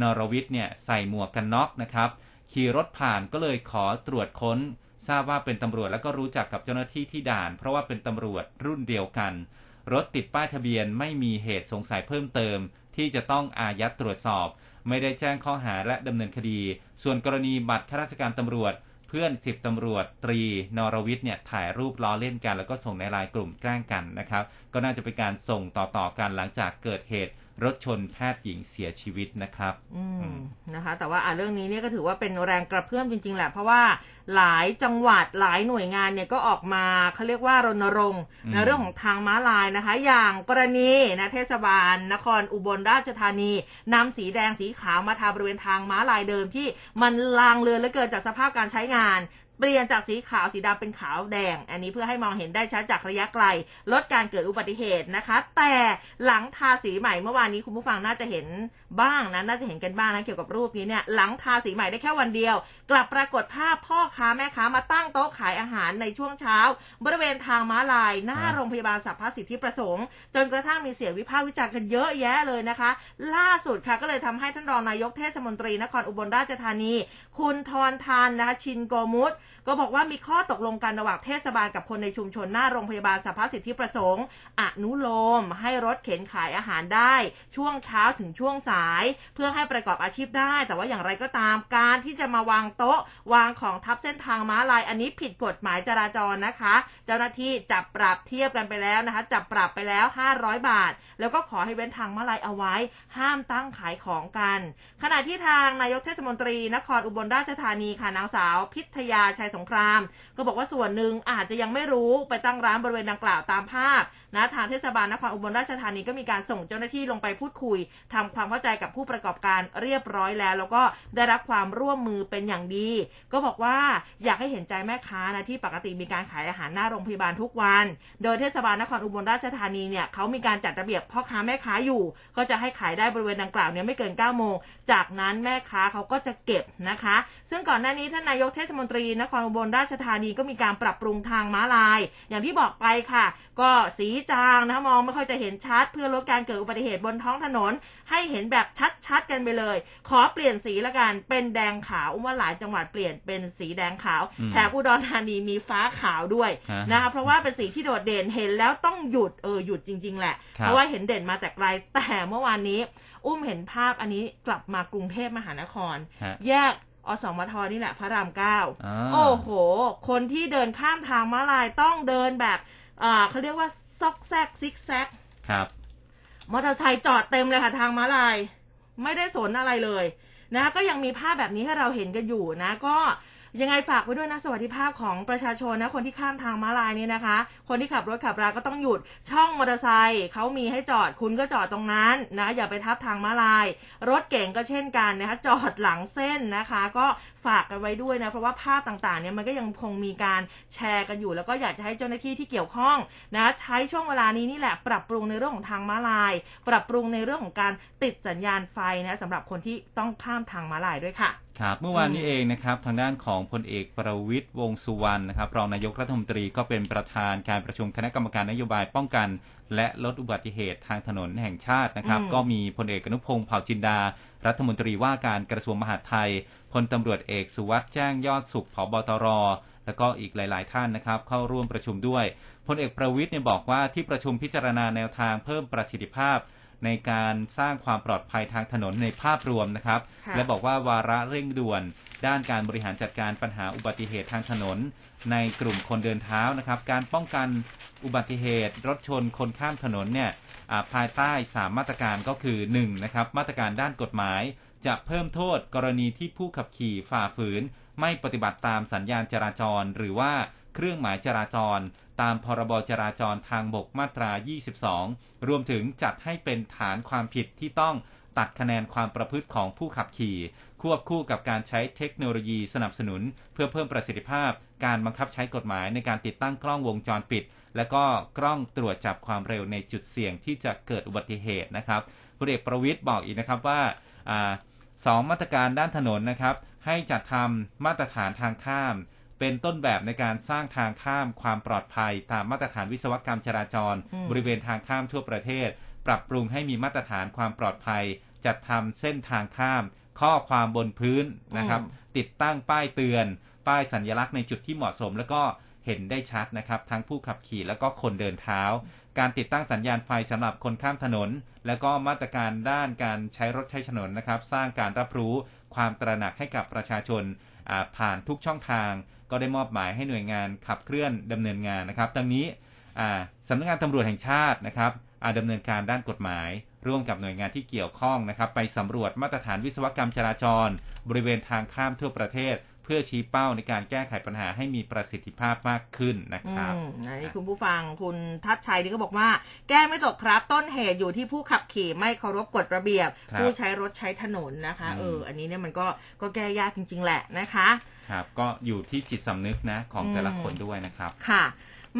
นรวิทย์เนี่ยใส่หมวกกันน็อกนะครับขี่รถผ่านก็เลยขอตรวจค้น ทราบว่าเป็นตำรวจแล้วก็รู้จักกับเจ้าหน้าที่ที่ด่าน เพราะว่าเป็นตำรวจรุ่นเดียวกัน รถติดป้ายทะเบียนไม่มีเหตุสงสัยเพิ่มเติม ที่จะต้องอายัดตรวจสอบ ไม่ได้แจ้งข้อหาและดำเนินคดี ส่วนกรณีบัตรข้าราชการตำรวจ เพื่อนสิบตำรวจตรีนรวิทย์เนี่ยถ่ายรูปล้อเล่นกัน แล้วก็ส่งในไลน์กลุ่มแกล้งกันนะครับ ก็น่าจะเป็นการส่งต่อๆกันหลังจากเกิดเหตุ รถชนแพทย์หญิงเสียชีวิตนะครับ
อื
อื
ม
ม
นะคะ แต่ว่าอะเรื่องนี้เนี่ยก็ถือว่าเป็นแรงกระเพื่อมจริง ๆ แหละ เพราะว่าหลายจังหวัดหลายหน่วยงานเนี่ยก็ออกมาเขาเรียกว่ารณรงค์
อืม
ในเรื่องของทางม้าลายนะคะ อย่างกรณีนะเทศบาล นครอุบลราชธานีนำสีแดงสีขาวมาทาบริเวณทางม้าลายเดิมที่มันลางเลือนเหลือเกินจากสภาพการใช้งาน เปลี่ยนจากสีขาวสีดำเป็นขาวแดง อันนี้เพื่อให้มองเห็นได้ชัดจากระยะไกล ลดการเกิดอุบัติเหตุนะคะ แต่หลังทาสีใหม่เมื่อวานนี้คุณผู้ฟังน่าจะเห็นบ้างนะน่าจะเห็นกันบ้างนะเกี่ยวกับรูปนี้เนี่ยหลังทาสีใหม่ได้แค่วันเดียว กลับปรากฏภาพพ่อค้าแม่ค้ามาตั้งโต๊ะขายอาหารในช่วงเช้า บริเวณทางม้าลาย หน้าโรงพยาบาลสัพพสิทธิประสงค์ จนกระทั่งมีเสียงวิพากษ์วิจารณ์กันเยอะแยะเลยนะคะ ล่าสุดค่ะก็เลยทำให้ท่านรองนายกเทศมนตรีนครอุบลราชธานี คุณทรทานนะคะชินโกมุตก็บอกว่ามีข้อตกลงกันระหว่างเทศบาลกับคนในชุมชนหน้าโรงพยาบาลสัพพสิทธิประสงค์ อนุโลมให้รถเข็นขายอาหารได้ ช่วงเช้าถึงช่วงสาย เพื่อให้ประกอบอาชีพได้ แต่ว่าอย่างไรก็ตามการที่จะมาวางโต๊ะ วางของทับเส้นทางม้าลายอันนี้ผิดกฎหมายจราจรนะคะ เจ้าหน้าที่จับปรับเทียบกันไปแล้วนะคะ จับปรับไปแล้ว 500 บาท แล้วก็ขอให้เว้นทางม้าลายเอาไว้ ห้ามตั้งขายของกัน ขณะที่ทางนายกเทศมนตรีนครอุบลราชธานีค่ะนางสาวพิทยาชัยสงสงคราม ก็บอกว่าส่วนหนึ่งอาจจะยังไม่รู้ไปตั้งร้านบริเวณดังกล่าวตามภาพนะทางเทศบาลนครอุบลราชธานีก็มีการส่งเจ้าหน้าที่ลงไปพูดคุยทำความเข้าใจกับผู้ประกอบการเรียบร้อยแล้ว แล้วก็ได้รับความร่วมมือเป็นอย่างดี ก็บอกว่าอยากให้เห็นใจแม่ค้านะที่ปกติมีการขายอาหารหน้าโรงพยาบาลทุกวัน โดยเทศบาลนครอุบลราชธานีเนี่ยเขามีการจัดระเบียบพ่อค้าแม่ค้าอยู่ ก็จะให้ขายได้บริเวณดังกล่าวเนี่ยไม่เกิน9โมง จากนั้นแม่ค้าเขาก็จะเก็บนะคะ ซึ่งก่อนหน้านี้ท่านนายกเทศมนตรีนครอุบลราชธานีก็มีการปรับปรุงทางม้าลาย อย่างที่บอกไปค่ะ ก็สีจางนะมองไม่ค่อยจะเห็นชัด เพื่อลดการเกิดอุบัติเหตุบนท้องถนน ให้เห็นแบบชัดๆกันไปเลย ขอเปลี่ยนสีละกันเป็นแดงขาวอุ้มว่าหลายจังหวัดเปลี่ยนเป็นสีแดงขาว
อืม
แถบอุดรธานีมีฟ้าขาวด้วย
ฮะ
นะคะเพราะว่าเป็นสีที่โดดเด่นเห็นแล้วต้องหยุดเออหยุดจริง ๆ แหละ
ครับ
เพราะว่าเห็นเด่นมาแต่ไกลแต่เมื่อวานนี้ อุ้มเห็นภาพอันนี้กลับมากรุงเทพมหานคร
ฮะ
แยกอสมทนี่แหละพระรามเก้า
อ่า
โอ้โห คนที่เดินข้ามทางม้าลายต้องเดินแบบอ่าเขาเรียกว่า ซอกแซกซิกแซก
ครับ
มอเตอร์ไซค์จอดเต็มเลยค่ะทางม้าลาย ไม่ได้สนอะไรเลยนะก็ยังมีภาพแบบนี้ให้เราเห็นกันอยู่นะ ก็ ยังไงฝากไว้ด้วยนะสวัสดิภาพของประชาชนนะคนที่ข้ามทางม้าลายนี่นะคะ คนที่ขับรถขับราก็ต้องหยุดช่องมอเตอร์ไซค์เขามีให้จอดคุณก็จอดตรงนั้นนะอย่าไปทับทางม้าลาย รถเก่งก็เช่นกันนะคะจอดหลังเส้นนะคะ ก็ฝากกันไว้ด้วยนะเพราะว่าภาพต่างๆเนี่ยมันก็ยังคงมีการแชร์กันอยู่ แล้วก็อยากจะให้เจ้าหน้าที่ที่เกี่ยวข้องนะใช้ช่วงเวลานี้นี่แหละปรับปรุงในเรื่องของทางม้าลาย ปรับปรุงในเรื่องของการติดสัญญาณไฟนะสำหรับคนที่ต้องข้ามทางม้าลายด้วยค่ะ
ครับเมื่อวานนี้เองนะครับทางด้านของพลเอกประวิตยวงษ์สุวรรณนะครับรองนายกรัฐมนตรีก็เป็นประธานการประชุมคณะกรรมการนโยบายป้องกัน และลดอุบัติเหตุทางถนนแห่งชาตินะครับ
อืม
ก็มีพลเอกอนุพงศ์เผ่าจินดา รัฐมนตรีว่าการกระทรวงมหาดไทยพลตำรวจเอกสุวัสด์แจ้งยอดสุขผบตรแล้วก็อีกหลาย ๆ ท่านนะครับ เข้าร่วมประชุมด้วยพลเอกประวิตยเนี่ยบอกว่าที่ประชุมพิจารณาแนวทางเพิ่มประสิทธิภาพ ในการสร้างความปลอดภัยทางถนนในภาพรวมนะครับ
ค่ะ
และบอกว่าวาระเร่งด่วน ด้านการบริหารจัดการปัญหาอุบัติเหตุทางถนน ในกลุ่มคนเดินเท้านะครับ การป้องกันอุบัติเหตุ รถชนคนข้ามถนนเนี่ยอ่าภายใต้ 3 มาตรการก็คือ1นะครับมาตรการด้านกฎหมาย จะเพิ่มโทษกรณีที่ผู้ขับขี่ฝ่าฝืน ไม่ปฏิบัติตามสัญญาณจราจร หรือว่า เครื่องหมายจราจร ตามพรบจราจรทางบกมาตรา 22 รวมถึงจัดให้เป็นฐานความผิดที่ต้องตัดคะแนนความประพฤติของผู้ขับขี่ ควบคู่กับการใช้เทคโนโลยีสนับสนุน เพื่อเพิ่มประสิทธิภาพ การบังคับใช้กฎหมายในการติดตั้งกล้องวงจรปิด และก็กล้องตรวจจับความเร็วในจุดเสี่ยงที่จะเกิดอุบัติเหตุนะครับพลเอกประวิตยบอกอีกนะครับว่าอ่าสองมาตรการด้านถนนนะครับ ให้จัดทำมาตรฐานทางข้าม เป็นต้นแบบในการสร้างทางข้ามความปลอดภัย ตามมาตรฐานวิศวกรรมจราจร
อืม
บริเวณทางข้ามทั่วประเทศ ปรับปรุงให้มีมาตรฐานความปลอดภัย จัดทำเส้นทางข้าม ข้อความบนพื้นนะครับ ติดตั้งป้ายเตือน ป้ายสัญลักษณ์ในจุดที่เหมาะสม แล้วก็เห็นได้ชัดนะครับทั้งผู้ขับขี่แล้วก็คนเดินเท้า การติดตั้งสัญญาณไฟสำหรับคนข้ามถนน แล้วก็มาตรการด้านการใช้รถใช้ถนนนะครับ สร้างการรับรู้ความตระหนักให้กับประชาชนอ่า ผ่านทุกช่องทาง ก็ได้มอบหมายให้หน่วยงานขับเคลื่อนดำเนินงานนะครับดังนี้สำสำนักงานตำรวจแห่งชาตินะครับดำดำเนินการด้านกฎหมาย ร่วมกับหน่วยงานที่เกี่ยวข้องนะครับ ไปสำรวจมาตรฐานวิศวกรรมจราจร บริเวณทางข้ามทั่วประเทศ พื่อชี้เป้าในการแก้ไขปัญหาให้มีประสิทธิภาพมากขึ้นนะครับ
อืมอันนี้คุณผู้ฟังคุณทัศชัยนี่ก็บอกว่า แก้ไม่ตกครับต้นเหตุอยู่ที่ผู้ขับขี่ไม่เคารพกฎระเบียบ
ครับ
ผู้ใช้รถใช้ถนนนะคะ
อืม
เอออันนี้เนี่ยมันก็ก็แก้ยากจริง ๆ แหละนะคะ
ครับ ก็อยู่ที่จิตสำนึกนะของแต่ละ
อืม
คนด้วยนะครับ
ค่ะ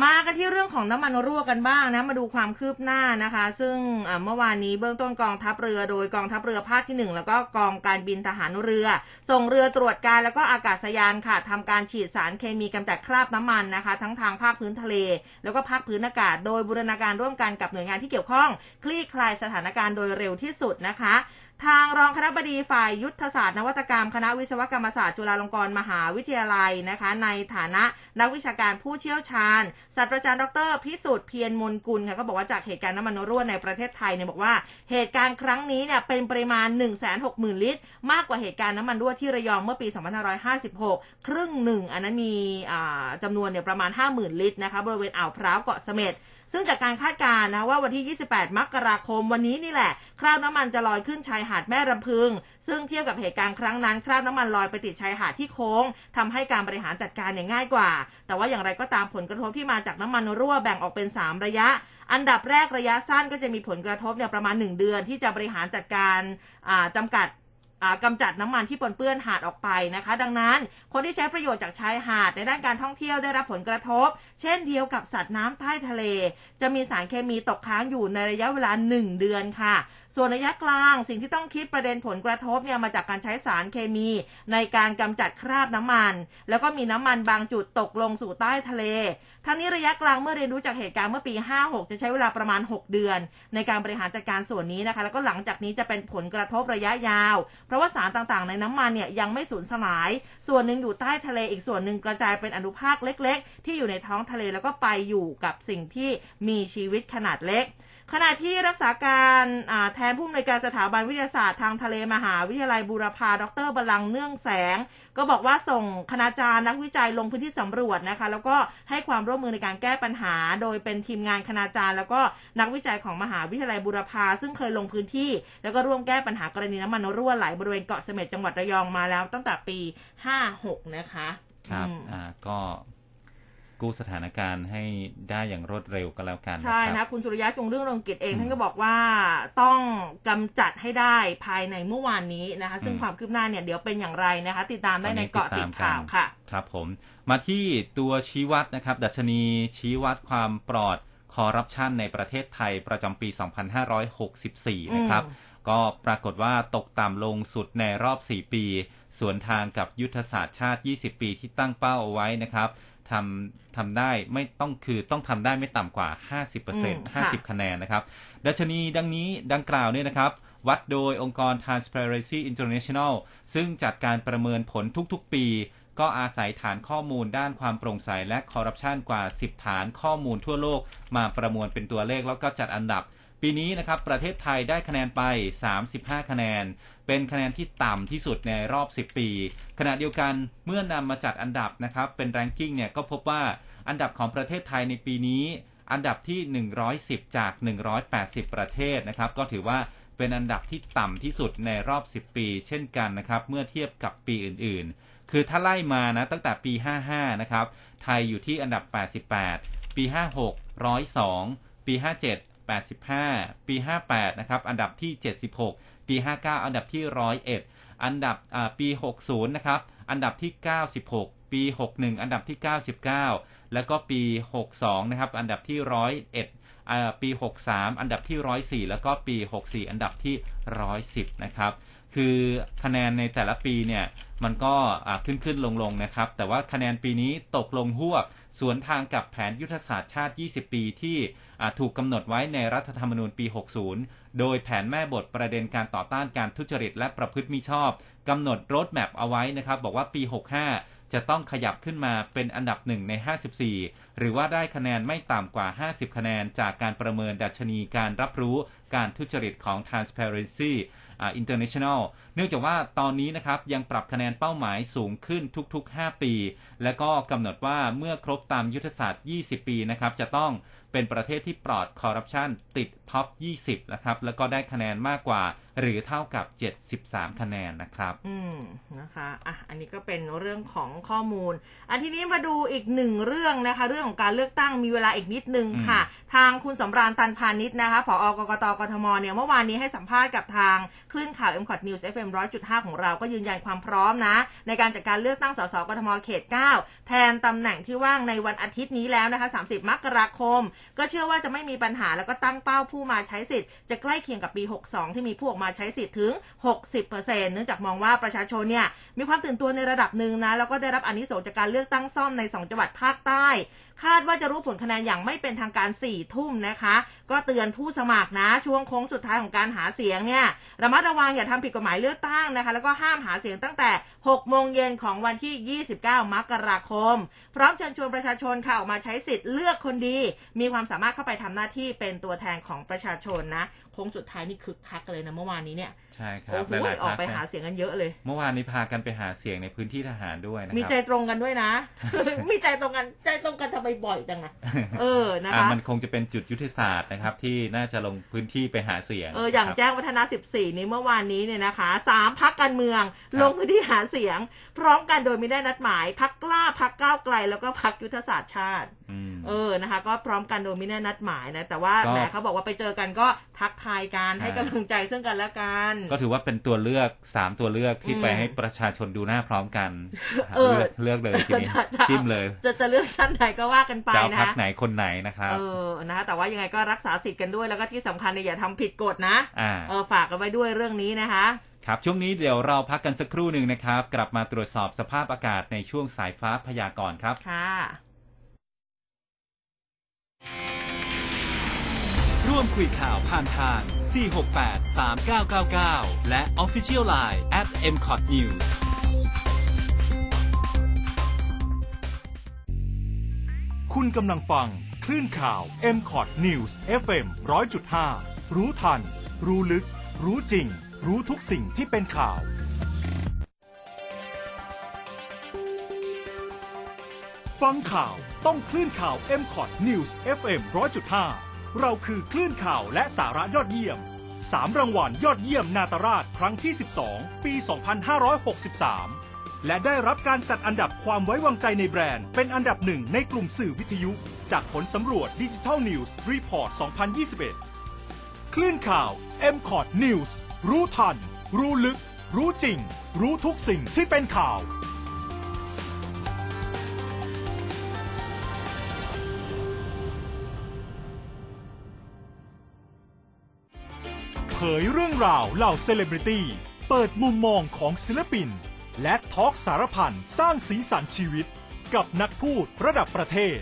มากันที่เรื่องของน้ำมันรั่วกันบ้างนะ มาดูความคืบหน้านะคะ ซึ่งเมื่อวานนี้เบื้องต้นกองทัพเรือโดยกองทัพเรือภาคที่หนึ่งแล้วก็กองการบินทหารเรือ ส่งเรือตรวจการแล้วก็อากาศยานค่ะทำการฉีดสารเคมีกำจัดคราบน้ำมันนะคะ ทั้งทางภาคพื้นทะเล แล้วก็ภาคพื้นอากาศ โดยบูรณาการร่วมกันกับหน่วยงานที่เกี่ยวข้อง คลี่คลายสถานการณ์โดยเร็วที่สุดนะคะ ทางรองคณะบดีฝ่ายยุทธศาสตร์นวัตกรรมคณะวิศวกรรมศาสตร์จุฬาลงกรณ์มหาวิทยาลัยนะคะ ในฐานะนักวิชาการผู้เชี่ยวชาญศาสตราจารย์ดร พิสุทธิ์เพียรมนกุลค่ะก็บอกว่าจากเหตุการณ์น้ำมันรั่วในประเทศไทยเนี่ยบอกว่าเหตุการณ์ครั้งนี้เนี่ยเป็นปริมาณ 1 6 0 0 0 0 ลิตร มากกว่าเหตุการณ์น้ำมันรั่วที่ระยองเมื่อปี 2556 ครึ่งหนึ่งอันนั้นมีจำนวนเนี่ยประมาณ 50,000 ลิตรนะคะบริเวณอ่าวพร้าวเกาะเสม็ด ซึ่งจากการคาดการณ์นะว่าวันที่ 28 มกราคมวันนี้นี่แหละ คราบน้ำมันจะลอยขึ้นชายหาดแม่รำพึง ซึ่งเทียบกับเหตุการณ์ครั้งนั้น คราบน้ำมันลอยไปติดชายหาดที่โค้งทำให้การบริหารจัดการเนี่ยง่ายกว่า แต่ว่าอย่างไรก็ตามผลกระทบที่มาจากน้ำมันรั่วแบ่งออกเป็น 3 ระยะอันดับแรกระยะสั้นก็จะมีผลกระทบเนี่ยประมาณ 1 เดือนที่จะบริหารจัดการจำกัด กำจัดน้ำมันที่ปนเปื้อนหาดออกไปนะคะ ดังนั้นคนที่ใช้ประโยชน์จากชายหาดในด้านการท่องเที่ยวได้รับผลกระทบ เช่นเดียวกับสัตว์น้ำใต้ทะเล จะมีสารเคมีตกค้างอยู่ในระยะเวลา 1 เดือนค่ะส่วนระยะกลางสิ่งที่ต้องคิดประเด็นผลกระทบเนี่ยมาจากการใช้สารเคมีในการกำจัดคราบน้ำมัน แล้วก็มีน้ำมันบางจุดตกลงสู่ใต้ทะเล ทั้งนี้ระยะกลางเมื่อเรียนรู้จากเหตุการณ์เมื่อปี 56 จะใช้เวลาประมาณ 6 เดือน ในการบริหารจัดการส่วนนี้นะคะ แล้วก็หลังจากนี้จะเป็นผลกระทบระยะยาว เพราะว่าสารต่างๆ ในน้ำมันเนี่ยยังไม่สูญสลาย ส่วนหนึ่งอยู่ใต้ทะเลอีกส่วนหนึ่งกระจายเป็นอนุภาคเล็ก ๆ ที่อยู่ในท้องทะเลแล้วก็ไปอยู่กับสิ่งที่มีชีวิตขนาดเล็ก ขณะที่รักษาการแทนผู้อำนวยการสถาบันวิทยาศาสตร์ทางทะเลมหาวิทยาลัยบูรพา ดรบาลังเนื่องแสง ก็บอกว่าส่งคณาจารย์นักวิจัยลงพื้นที่สำรวจนะคะ แล้วก็ให้ความร่วมมือในการแก้ปัญหา โดยเป็นทีมงานคณาจารย์ แล้วก็นักวิจัยของมหาวิทยาลัยบูรพา ซึ่งเคยลงพื้นที่ แล้วก็ร่วมแก้ปัญหากรณีน้ำมันรั่วไหลบริเวณเกาะเสม็ดจังหวัดระยองมาแล้วตั้งแต่ปี 56 นะคะ
ครับอ่าก็ กู้สถานการณ์ให้ได้อย่างรวดเร็วก็แล้วกัน
ใช่นะคุณสุริยะจงเรื่องรงกิจเองท่านก็บอกว่าต้องกำจัดให้ได้ภายในเมื่อวานนี้นะคะ ซึ่งความคืบหน้าเนี่ยเดี๋ยวเป็นอย่างไรนะคะ ติดตามได้ในเกาะติดข่าวค่ะ
ครับผมมาที่ตัวชี้วัดนะครับ ดัชนีชี้วัดความปลอดคอร์รัปชันในประเทศไทยประจำปี 2564 นะครับ ก็ปรากฏว่าตกต่ำลงสุดในรอบ 4 ปี สวนทางกับยุทธศาสตร์ชาติ 20 ปีที่ตั้งเป้าเอาไว้นะครับ ทำทำได้ไม่ต้องคือต้องทำได้ไม่ต่ำกว่า 50% 50 คะแนนนะครับ ดัชนีดังนี้ดังกล่าวเนี่ยนะครับ วัดโดยองค์กร Transparency International ซึ่งจัดการประเมินผลทุกๆปี ก็อาศัยฐานข้อมูลด้านความโปร่งใสและคอร์รัปชันกว่า 10 ฐานข้อมูลทั่วโลกมาประมวลเป็นตัวเลขแล้วก็จัดอันดับ ปีนี้นะครับประเทศไทยได้คะแนนไป 35 คะแนน เป็นคะแนนที่ต่ำที่สุดในรอบ 10 ปี ขณะเดียวกันเมื่อนำมาจัดอันดับนะครับเป็นแรงกิ้งเนี่ยก็พบว่าอันดับของประเทศไทยในปีนี้ อันดับที่ 110 จาก 180 ประเทศนะครับก็ถือว่าเป็นอันดับที่ต่ำที่สุดในรอบ 10 ปี เช่นกันนะครับเมื่อเทียบกับปีอื่นๆ คือถ้าไล่มานะตั้งแต่ปี 55 นะครับไทยอยู่ที่อันดับ 88 ปี 56 102 ปี 57 85 ปี 58 นะครับ อันดับที่ 76 ปี 59 อันดับที่ 101 อันดับปี 60 นะครับ อันดับที่ 96 ปี 61 อันดับที่ 99 แล้วก็ปี 62 นะครับ อันดับที่ 101 ปี 63 อันดับที่ 104 แล้วก็ปี 64 อันดับที่ 110 นะครับ คือคะแนนในแต่ละปีเนี่ย มันก็ขึ้นขึ้นลงลงนะครับ แต่ว่าคะแนนปีนี้ตกลงหวบ สวนทางกับแผนยุทธศาสตร์ชาติ 20 ปีที่ถูกกำหนดไว้ในรัฐธรรมนูญปี 60 โดยแผนแม่บทประเด็นการต่อต้านการทุจริตและประพฤติมิชอบกำหนด roadmap เอาไว้นะครับบอกว่าปี 65 จะต้องขยับขึ้นมาเป็นอันดับหนึ่งใน 54 หรือว่าได้คะแนนไม่ต่ำกว่า 50 คะแนนจากการประเมินดัชนีการรับรู้การทุจริตของ Transparency อินเตอร์เนชั่นแนลเนื่องจากว่าตอนนี้นะครับยังปรับคะแนนเป้าหมายสูงขึ้นทุกๆ 5 ปี และก็กำหนดว่าเมื่อครบตามยุทธศาสตร์ 20 ปีนะครับจะต้องเป็นประเทศที่ปลอดคอร์รัปชันติดท็อป 20 นะครับแล้วก็ได้คะแนนมากกว่า หรือเท่ากับ 73 คะแนนนะครับ
อืมนะคะอะอันนี้ก็เป็นเรื่องของข้อมูล อันทีนี้มาดูอีกหนึ่งเรื่องนะคะ เรื่องของการเลือกตั้งมีเวลาอีกนิดนึงค่ะ ทางคุณสำราญตันพาณิชย์นะคะผอกกตกทมเนี่ยเมื่อวานนี้ให้สัมภาษณ์กับทางคลื่นข่าว m c o t News FM 100.5 ของเราก็ยืนยันความพร้อมนะ ในการจัดการเลือกตั้งสสกทมเขต 9 แทนตำแหน่งที่ว่างในวันอาทิตย์นี้แล้วนะคะ 30 มกราคม ก็เชื่อว่าจะไม่มีปัญหาแล้วก็ตั้งเป้าผู้มาใช้สิทธิ์จะใกล้เคียงกับปี 62 ที่มีผู้ออกมาใช้สิทธิ์ถึง 60%เนื่องจากมองว่าประชาชนเนี่ยมีความตื่นตัวในระดับหนึ่งนะ แล้วก็ได้รับอนนิสงส์จากการเลือกตั้งซ่อมใน 2 จังหวัดภาคใต้ คาดว่าจะรู้ผลคะแนนอย่างไม่เป็นทางการ4ี่ทุ่มนะคะ ก็เตือนผู้สมัครนะ ช่วงโค้งสุดท้ายของการหาเสียงเนี่ยระมัดระวังอย่าทำผิดกฎหมายเลือกตั้งนะคะ แล้วก็ห้ามหาเสียงตั้งแต่ 6 โมงเย็นของวันที่ 29 มกราคม พร้อมเชิญชวนประชาชนค่ะออกมาใช้สิทธิ์เลือกคนดี มีความสามารถเข้าไปทำหน้าที่เป็นตัวแทนของประชาชนนะโค้งสุดท้ายนี่คึกคักเลยนะเมื่อวานนี้เนี่ย
ใช่ครับ
โอ้โห
หลายๆ
ออก
พรรค
ไป
นะ
หาเสียงกันเยอะเลย
เมื่อวานนี้พากันไปหาเสียงในพื้นที่ทหารด้วยนะ
มี
ค
ใจ
รับ
ตรงกันด้วยนะ มีใจตรงกันใจตรงกันทำไมบ่อยจังอะเออนะคะ
อ่ามันคงจะเป็นจุดยุทธศาสตร์นะครับ ที่น่าจะลงพื้นที่ไปหาเสียง
เอออย่าง
ครับ
แจ้งวัฒนะ14 นี้เมื่อวานนี้เนี่ยนะคะสามพักการเมือง
ครับ
ลงพื้นที่หาเสียงพร้อมกันโดยไม่ได้นัดหมายพักกล้าพักก้าวไกล แล้วก็พักยุทธศาสตร์ชาติ
อืม
เออนะคะ ก็พร้อมกันโดยไม่ได้นัดหมายนะแต่ว่า
ก็
แหมเขาบอกว่าไปเจอกันก็ทักทายกัน
ใช่
ให้กำลังใจซึ่งกันและกัน
ก็ถือว่าเป็นตัวเลือกสามตัวเลือกที่
อืม
ไปให้ประชาชนดูหน้าพร้อมกัน
เออ
เลือกเลือกเลยทีนี้
จะจะ
จิ้มเลย
จะจะเลือกท่านไหนก็ว่ากันไป
จะเอา
นะ
พักไหนคนไหนนะครับ
เออนะคะแต่ว่ายังไงก็รักษาสิทธิ์กันด้วยแล้วก็ที่สำคัญเนี่ยอย่าทำผิดกฎนะ
อ่า
เออฝากกันไว้ด้วยเรื่องนี้นะคะ
ครับช่วงนี้เดี๋ยวเราพักกันสักครู่หนึ่งนะครับ กลับมาตรวจสอบสภาพอากาศในช่วงสายฟ้าพยากรณ์ครับ
ค่ะ
ร่วมคุยข่าวผ่านทาง 468 3999 และ Official Line at mcot news
คุณกำลังฟัง คลื่นข่าว m c o t News FM 100.5 รู้ทัน รู้ลึก รู้จริง รู้ทุกสิ่งที่เป็นข่าว ฟังข่าวต้องคลื่นข่าว m c o t News FM 100.5 เราคือคลื่นข่าวและสาระยอดเยี่ยม 3 รางวัลยอดเยี่ยมนาตราชครั้งที่ 12 ปี 2563 และได้รับการจัดอันดับความไว้วางใจในแบรนด์ เป็นอันดับหนึ่งในกลุ่มสื่อวิทยุ จากผลสำรวจ Digital News Report 2021 คลื่นข่าว m c o t News รู้ทัน รู้ลึก รู้จริง รู้ทุกสิ่งที่เป็นข่าว เผยเรื่องราวเหล่าเซเลบริตี้ เปิดมุมมองของศิลปิน และ talk สารพันสร้างสีสันชีวิต กับนักพูดระดับประเทศ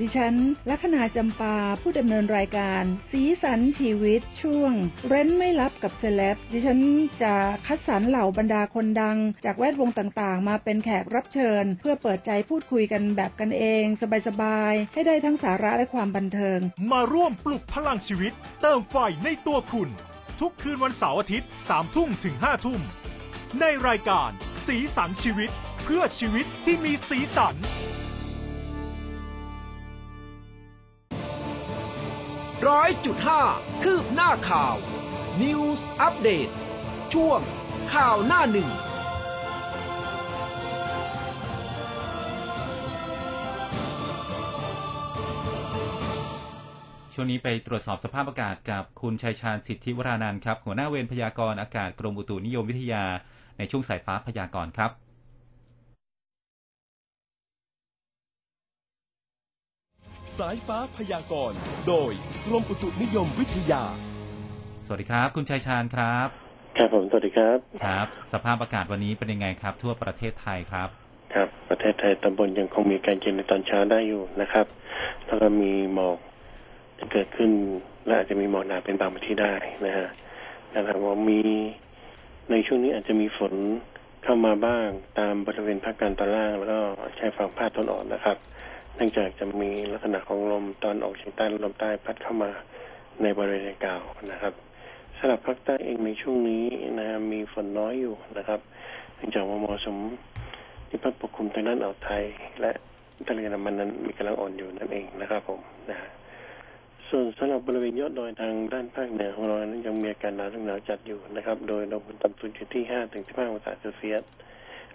ดิฉันลัคนาจำปาผู้ดำเนินรายการ สีสันชีวิตช่วง เร้นไม่ลับกับเซเลบดิฉันจะคัดสรรเหล่าบรรดาคนดัง จากแวดวงต่างๆ มาเป็นแขกรับเชิญ เพื่อเปิดใจพูดคุยกันแบบกันเอง สบายๆ ให้ได้ทั้งสาระและความบันเทิง
มาร่วมปลุกพลังชีวิต เติมไฟในตัวคุณ ทุกคืนวันเสาร์อาทิตย์3ทุ่มถึง5ทุ่มในรายการ สีสันชีวิต เพื่อชีวิตที่มีสีสัน
ร้อยจุดห้าคืบหน้าข่าว News อัปเดตช่วงข่าวหน้าหนึ่ง
ช่วงนี้ไปตรวจสอบสภาพอากาศกับคุณชัยชาญสิทธิวรานันท์ครับ หัวหน้าเวรพยากรณ์อากาศกรมอุตุนิยมวิทยาในช่วงสายฟ้าพยากรณ์ครับ
สายฟ้าพยากรณ์ โดยกรมอุตุนิยมวิทยา
สวัสดีครับ คุณชัยชาญครับ
ครับผมสวัสดีครับ
ครับ สภาพอากาศวันนี้เป็นยังไงครับ ทั่วประเทศไทยครับ
ครับประเทศไทยตอนบนยังคงมีการเย็นในตอนเช้าได้อยู่นะครับแล้วก็มีหมอกจะเกิดขึ้นและอาจจะมีหมอกหนาเป็นบางพื้นที่ได้นะฮะนะครับว่ามีในช่วงนี้อาจจะมีฝนเข้ามาบ้างตามบริเวณภาคกลางตอนล่างแล้วก็ชายฝั่งภาคตะวันออกนะครับ เนื่องจากจะมีลักษณะของลมตอนออกเฉียงใต้ลมใต้พัดเข้ามาในบริเวณดังกล่าวนะครับสำหรับภาคใต้เองในช่วงนี้นะมีฝนน้อยอยู่นะครับเนื่องจากว่ามรสุมที่พัดปกคลุมทางด้านอ่าวไทย และทะเลอันดามันนั้นมีกำลังอ่อนอยู่นั่นเองนะครับผมนะส่วนสำหรับบริเวณยอดดอยทางด้านภาคเหนือของเรานั้นยังมีอากาศหนาวถึงหนาวจัดอยู่นะครับ โดยอุณหภูมิต่ำสุดอยู่ที่5ถึง15องศาเซลเซียส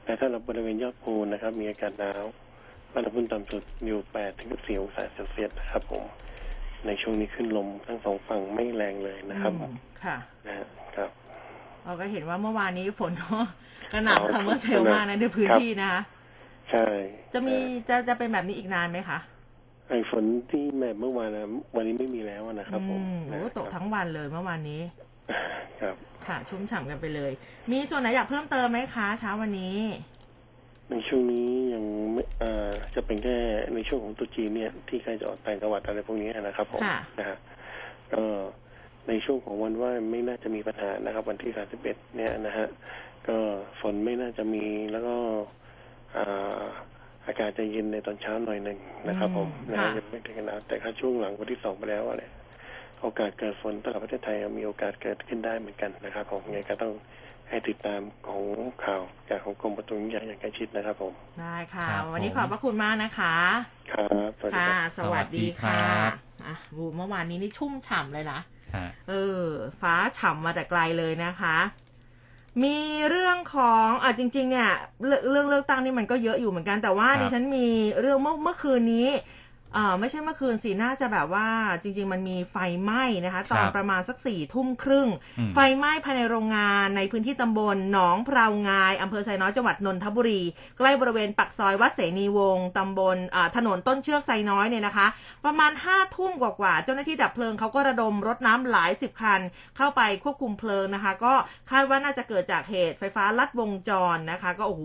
และถ้าเราบริเวณยอดภูนะครับ มีอากาศหนาว อุณหภูมิต่ำสุดอยู่8ถึง14องศาเซลเซียสนะครับผม ในช่วงนี้ขึ้นลมทั้งสองฝั่งไม่แรงเลยนะครับ
อืมค่ะ
นะฮะครับ
เราก็เห็นว่าเมื่อวานนี้ฝนก็กระหน่ำซัมเมอร์เซลมากนะในพื้นที่นะคะ
ใช่
จะมีจะจะเป็นแบบนี้อีกนานไหมคะ
ไอ้ฝนที่แม่เมื่อวานนะวันนี้ไม่มีแล้วนะครับ ผม
อืมโอ้ตกทั้งวันเลยเมื่อวานนี้
ครับ
ค่ะ ชุ่มฉ่ำกันไปเลย มีส่วนไหนอยากเพิ่มเติมไหมคะเช้าวันนี้
ในช่วงนี้ยังไม่เอ่อจะเป็นแค่ในช่วงของตรุษจีนเนี่ย ที่ใครจะออกต่างจังหวัดอะไรพวกนี้นะครับผม
ค่ะ
นะฮะก็ในช่วงของวันไหว้ไม่น่าจะมีปัญหานะครับ วันที่31เนี่ยนะฮะก็ฝนไม่น่าจะมีแล้วก็อ่าอากาศจะเย็นในตอนเช้าหน่อยหนึ่งนะครับ ผม
อืม
นะ
ค่ะ
ยังไม่ถึงขนาดแต่ถ้าช่วงหลังวันที่สองไปแล้วอะเนี่ย โอกาสเกิดฝนสำหรับประเทศไทยมีโอกาสเกิดขึ้นได้เหมือนกันนะครับ ผมยังไงก็ต้องให้ติดตามของข่าวจากของกรมประตูนิยมอย่างใกล้ชิดนะครับผม
ได้ค่ะ
ครับ
วันนี้
ผม
ขอบพระคุณมากนะคะ
ครับสวัสดี
ค่ะ
ครับ
สวัสดีค่ะ
สวัสดีครับ
อะบูเมื่อวานนี้นี่ชุ่มฉ่ำเลยนะ
ฮะ
เออ ฟ้าฉ่ำมาแต่ไกลเลยนะคะ มีเรื่องของอะจริง ๆ เนี่ยเรื่องเรื่องเลือกตั้งนี่มันก็เยอะอยู่เหมือนกันแต่ว่า
ครับ
ดิฉันมีเรื่องเมื่อเมื่อคืนนี้ อ่าไม่ใช่เมื่อคืนสิน่าจะแบบว่าจริง ๆ มันมีไฟไหม้นะคะ ตอนประมาณสักสี่ทุ่มครึ่ง
อืม
ไฟไหม้ภายในโรงงานในพื้นที่ตำบลหนองพราวงายอำเภอไซน้อยจังหวัดนนทบุรี ใกล้บริเวณปักซอยวัดเสนีวงศ์ตำบลอ่าถนนต้นเชือกไซน้อยเนี่ยนะคะ ประมาณห้าทุ่มกว่าๆเจ้าหน้าที่ดับเพลิงเขาก็ระดมรถน้ำหลายสิบคัน เข้าไปควบคุมเพลิงนะคะ ก็คาดว่าน่าจะเกิดจากเหตุไฟฟ้าลัดวงจรนะคะ ก็โอ้โห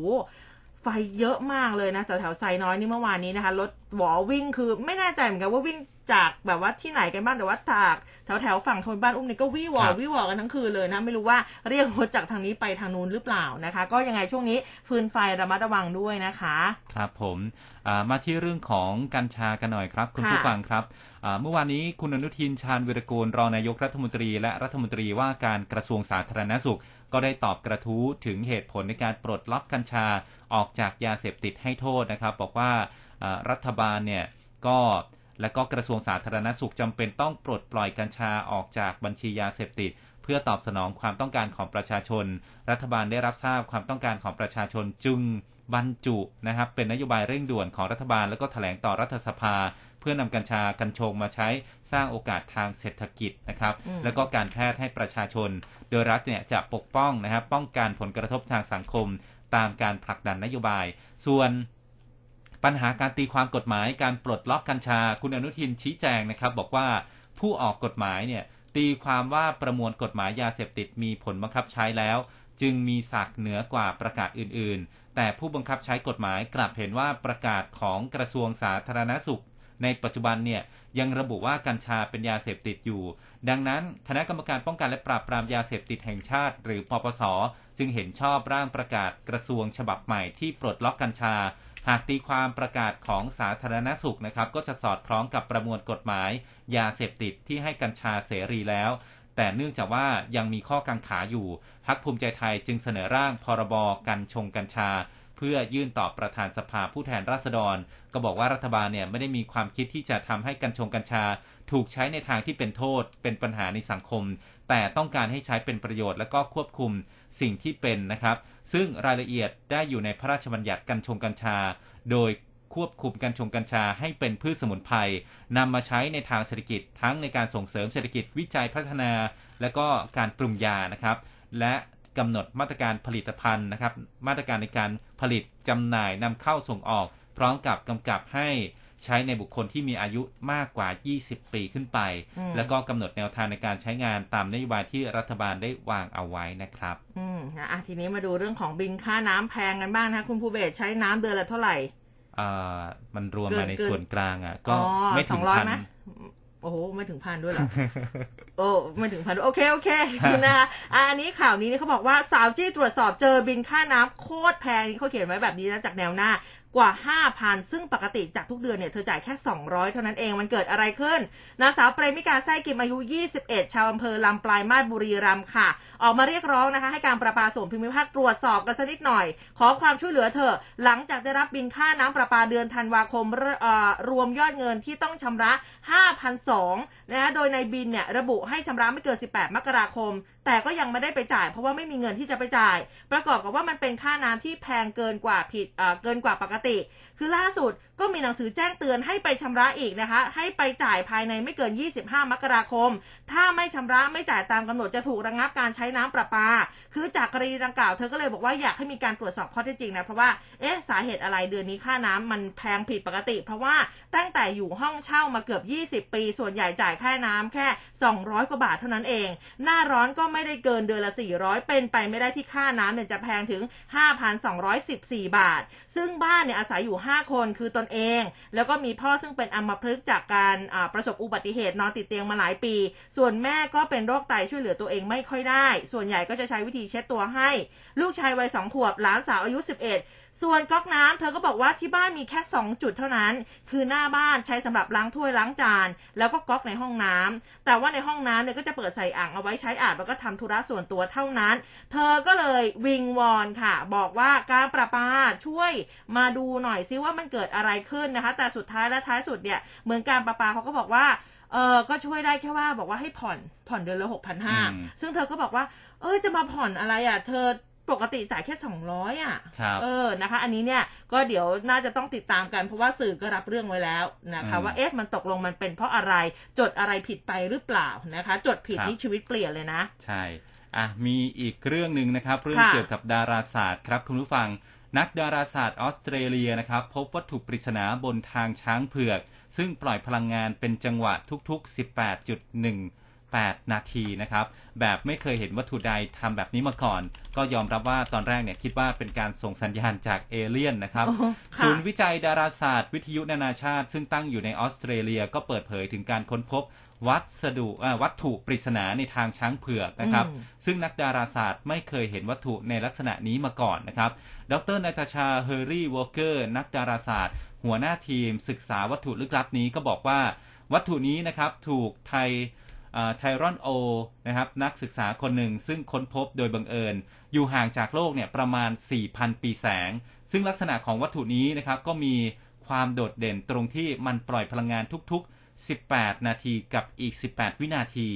ไฟเยอะมากเลยนะแถวแถวๆไซน้อยนี่เมื่อวานนี้นะคะรถหวอวิ่งคือไม่แน่ใจเหมือนกันว่าวิ่งจากแบบว่าที่ไหนกันบ้างแต่ว่าจากแถวแถวๆฝั่งโทนบ้านอุ้มนี่ก็วี่หวอ
ครับ
วี่หวอกันทั้งคืนเลยนะไม่รู้ว่าเรียกรถจากทางนี้ไปทางนู้นหรือเปล่านะคะ ก็ยังไงช่วงนี้ฟืนไฟระมัดระวังด้วยนะคะ
ครับผมอ่ามาที่เรื่องของกัญชากันหน่อยครับ คุณ
ค่ะ
ผู้ฟังครับอ่าเมื่อวานนี้คุณอนุทินชาญวิรกูลรองนายกรัฐมนตรี และรัฐมนตรีว่าการกระทรวงสาธารณสุข ก็ได้ตอบกระทู้ถึงเหตุผลในการปลดล็อกกัญชาออกจากยาเสพติดให้โทษนะครับ บอกว่ารัฐบาลเนี่ยก็และก็กระทรวงสาธารณสุขจำเป็นต้องปลดปล่อยกัญชาออกจากบัญชียาเสพติด เพื่อตอบสนองความต้องการของประชาชน รัฐบาลได้รับทราบความต้องการของประชาชนจึงบรรจุนะครับเป็นนโยบายเร่งด่วนของรัฐบาลแล้วก็แถลงต่อรัฐสภา เพื่อนำกัญชากัญชงมาใช้สร้างโอกาสทางเศรษฐกิจนะครับ
อืม
แล้วก็การแพทย์ให้ประชาชน โดยรัฐเนี่ยจะปกป้องนะครับ ป้องกันผลกระทบทางสังคม ตามการผลักดันนโยบาย ส่วนปัญหาการตีความกฎหมายการปลดล็อกกัญชา คุณอนุทินชี้แจงนะครับ บอกว่าผู้ออกกฎหมายเนี่ยตีความว่าประมวลกฎหมายยาเสพติดมีผลบังคับใช้แล้ว จึงมีศักดิ์เหนือกว่าประกาศอื่น ๆ แต่ผู้บังคับใช้กฎหมายกลับเห็นว่าประกาศของกระทรวงสาธารณสุข ในปัจจุบันเนี่ยยังระบุว่ากัญชาเป็นยาเสพติดอยู่ ดังนั้นคณะกรรมการป้องกันและปราบปรามยาเสพติดแห่งชาติ หรือปปส จึงเห็นชอบร่างประกาศกระทรวงฉบับใหม่ที่ปลดล็อกกัญชา หากตีความประกาศของสาธารณสุขนะครับ ก็จะสอดคล้องกับประมวลกฎหมาย ยาเสพติดที่ให้กัญชาเสรีแล้ว แต่เนื่องจากว่ายังมีข้อกังขาอยู่พักภูมิใจไทยจึงเสนอร่างพรบกัญชงกัญชา เพื่อยื่นต่อประธานสภาผู้แทนราษฎร ก็บอกว่ารัฐบาลเนี่ยไม่ได้มีความคิดที่จะทำให้กัญชงกัญชา ถูกใช้ในทางที่เป็นโทษ เป็นปัญหาในสังคม แต่ต้องการให้ใช้เป็นประโยชน์และก็ควบคุมสิ่งที่เป็นนะครับ ซึ่งรายละเอียดได้อยู่ในพระราชบัญญัติกัญชงกัญชา โดยควบคุมกัญชงกัญชาให้เป็นพืชสมุนไพรนำมาใช้ในทางเศรษฐกิจ ทั้งในการส่งเสริมเศรษฐกิจวิจัยพัฒนา และก็การปรุงยานะครับ และ กำหนดมาตรการผลิตภัณฑ์นะครับ มาตรการในการผลิตจำหน่ายนำเข้าส่งออก พร้อมกับกำกับให้ใช้ในบุคคลที่มีอายุมากกว่า 20 ปีขึ้นไป
อืม
แล้วก็กำหนดแนวทางในการใช้งานตามนโยบายที่รัฐบาลได้วางเอาไว้นะครับ
อืมนะอะทีนี้มาดูเรื่องของบินค่าน้ำแพงกันบ้างนะคะคุณภูเบศใช้น้ำเดือนละเท่าไหร่
อ่ามันรวม
เกิน
มาใน
เกิน
ส่วนกลางอะ ก็
อ๋อ
ไม่
ส
ถึ
องงร้อย
พัน
ไหม โอ้โหไม่ถึงพันด้วยเหรอโอ้ไม่ถึงพันด้วยโอเค โอเคนะคะอะอันนี้ข่าวนี้เนี่ยเขาบอกว่าสาวจี้ตรวจสอบเจอบินค่าน้ำโคตรแพงนี่เขาเขียนไว้แบบนี้นะจากแนวหน้า กว่า 5,000 ซึ่งปกติจากทุกเดือนเนี่ยเธอจ่ายแค่ 200 เท่านั้นเองมันเกิดอะไรขึ้นนางสาวเปรมิกาไส้กิมอายุ 21 ชาวอำเภอลำปลายมาศบุรีรัมย์ค่ะ ออกมาเรียกร้องนะคะให้การประปาส่วนภูมิภาคตรวจสอบกันสักนิดหน่อย ขอความช่วยเหลือเถอหลังจากได้รับบินค่าน้ำประปาเดือนธันวาคมรวมยอดเงินที่ต้องชำระ5,200นะคะโดยในบินเนี่ยระบุให้ชำระไม่เกิน 18 มกราคม แต่ก็ยังไม่ได้ไปจ่ายเพราะว่าไม่มีเงินที่จะไปจ่าย ประกอบกับว่ามันเป็นค่าน้ำที่แพงเกินกว่าผิดเกินกว่าปกติติคือล่าสุดก็มีหนังสือแจ้งเตือนให้ไปชำระอีกนะคะ ให้ไปจ่ายภายในไม่เกิน 25 มกราคม ถ้าไม่ชำระไม่จ่ายตามกำหนดจะถูกระงับการใช้น้ำประปา คือจากกรณีดังกล่าวเธอก็เลยบอกว่าอยากให้มีการตรวจสอบข้อเท็จจริงนะเพราะว่าเอ๊ะสาเหตุอะไรเดือนนี้ค่าน้ำมันแพงผิดปกติ เพราะว่าตั้งแต่อยู่ห้องเช่ามาเกือบ 20 ปี ส่วนใหญ่จ่ายค่าน้ำแค่ 200 กว่าบาทเท่านั้นเอง หน้าร้อนก็ไม่ได้เกินเดือนละ 400 เป็นไปไม่ได้ที่ค่าน้ำเนี่ยจะแพงถึง 5,214 บาท ซึ่งบ้านเนี่ยอาศัยอยู่5 คนคือตนเอง แล้วก็มีพ่อซึ่งเป็นอัมพฤกษ์จากการประสบอุบัติเหตุนอนติดเตียงมาหลายปี ส่วนแม่ก็เป็นโรคไตช่วยเหลือตัวเองไม่ค่อยได้ ส่วนใหญ่ก็จะใช้วิธีเช็ดตัวให้ ลูกชายวัยสองขวบหลานสาวอายุ 11 ส่วนก๊อกน้ำเธอก็บอกว่าที่บ้านมีแค่ 2 จุดเท่านั้น คือหน้าบ้านใช้สำหรับล้างถ้วยล้างจาน แล้วก็ก๊อกในห้องน้ำแต่ว่าในห้องน้ำเนี่ยก็จะเปิดใส่อ่างเอาไว้ใช้อาบแล้วก็ทำธุระส่วนตัวเท่านั้น เธอก็เลยวิงวอนค่ะ บอกว่าการประปาช่วยมาดูหน่อยซิว่ามันเกิดอะไรขึ้นนะคะ แต่สุดท้ายและท้ายสุดเนี่ยเหมือนการประปาเขาก็บอกว่าเออก็ช่วยได้แค่ว่าบอกว่าให้ผ่อนผ่อนเดือนละหกพันห้า
อืม
ซึ่งเธอก็บอกว่า เอ้ยจะมาผ่อนอะไรอะ เธอ ปกติจ่ายแค่สองร้อยอะ
ครับ
เออนะคะ อันนี้เนี่ยก็เดี๋ยวน่าจะต้องติดตามกัน เพราะว่าสื่อก็รับเรื่องไว้แล้วนะคะ
อืม
ว่าเอ๊ะมันตกลงมันเป็นเพราะอะไร จดอะไรผิดไปหรือเปล่านะคะ จดผิด
ครับ
นี่ชีวิตเปลี่ยนเลยนะ
ใช่อะมีอีกเรื่องหนึ่งนะครับ เรื่อง
ค่ะ
เกี่ยวกับดาราศาสตร์ครับคุณผู้ฟังนักดาราศาสตร์ออสเตรเลียนะครับ พบวัตถุปริศนาบนทางช้างเผือก ซึ่งปล่อยพลังงานเป็นจังหวะทุกๆ 18.18นาทีนะครับ แบบไม่เคยเห็นวัตถุใดทำแบบนี้มาก่อน ก็ยอมรับว่าตอนแรกเนี่ยคิดว่าเป็นการส่งสัญญาณจากเอเลี่ยนนะครับ
โอ้ค่ะ
ศูนย์วิจัยดาราศาสตร์ วิทยุนานาชาติ ซึ่งตั้งอยู่ในออสเตรเลียก็เปิดเผยถึงการค้นพบวัสดุอ่าวัตถุปริศนาในทางช้างเผือกนะครับ
อืม
ซึ่งนักดาราศาสตร์ไม่เคยเห็นวัตถุในลักษณะนี้มาก่อนนะครับ ดร. Natasha Hurley-Walker นักดาราศาสตร์ หัวหน้าทีม ศึกษาวัตถุลึกลับนี้ก็บอกว่า วัตถุนี้นะครับถูกไท Tyrone O นะครับนักศึกษาคนหนึ่งซึ่งค้นพบโดยบังเอิญ อยู่ห่างจากโลกเนี่ยประมาณ 4,000 ปีแสง ซึ่งลักษณะของวัตถุนี้นะครับก็มีความโดดเด่นตรงที่มันปล่อยพลังงานทุกๆ 18 นาทีกับอีก 18 วินาที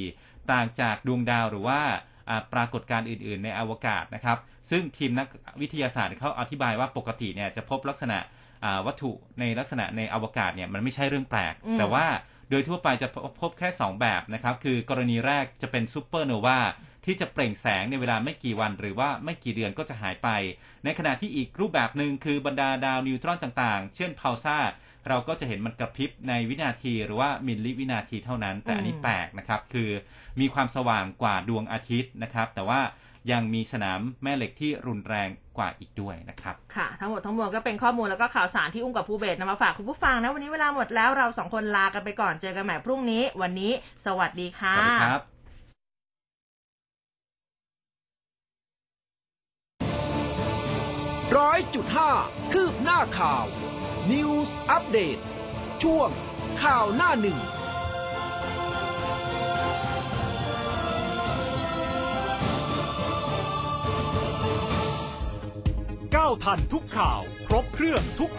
ต่างจากดวงดาวหรือว่าอ่าปรากฏการณ์อื่น ๆ ในอวกาศนะครับ ซึ่งทีมนักวิทยาศาสตร์เขาอธิบายว่าปกติเนี่ยจะพบลักษณะอ่าวัตถุในลักษณะในอวกาศเนี่ยมันไม่ใช่เรื่องแปลก
อืม
แต่ว่า โดยทั่วไปจะพบแค่ 2 แบบนะครับ คือกรณีแรกจะเป็นซูเปอร์โนวาที่จะเปล่งแสงในเวลาไม่กี่วัน หรือว่าไม่กี่เดือนก็จะหายไป ในขณะที่อีกรูปแบบหนึ่งคือบรรดาดาวนิวตรอนต่างๆ เช่นพาวซ่า เราก็จะเห็นมันกระพริบในวินาทีหรือว่ามิลลิวินาทีเท่านั้น แต่อันนี้แปลกนะครับ คือมีความสว่างกว่าดวงอาทิตย์นะครับ แต่ว่า ยังมีสนามแม่เหล็กที่รุนแรงกว่าอีกด้วยนะครับ
ค่ะ ทั้งหมดทั้งมวลก็เป็นข้อมูลแล้วก็ข่าวสารที่อุ้มกับภูเบศนำมาฝากคุณผู้ฟังนะ วันนี้เวลาหมดแล้วเราสองคนลากันไปก่อนเจอกันใหม่พรุ่งนี้ วันนี้ สวัสดีค่ะ
สวัสดีครับ
ร้อยจุดห้าคืบหน้าข่าว News อัปเดตช่วงข่าวหน้าหนึ่ง
ทันทุกข่าว ครบเครื่องทุก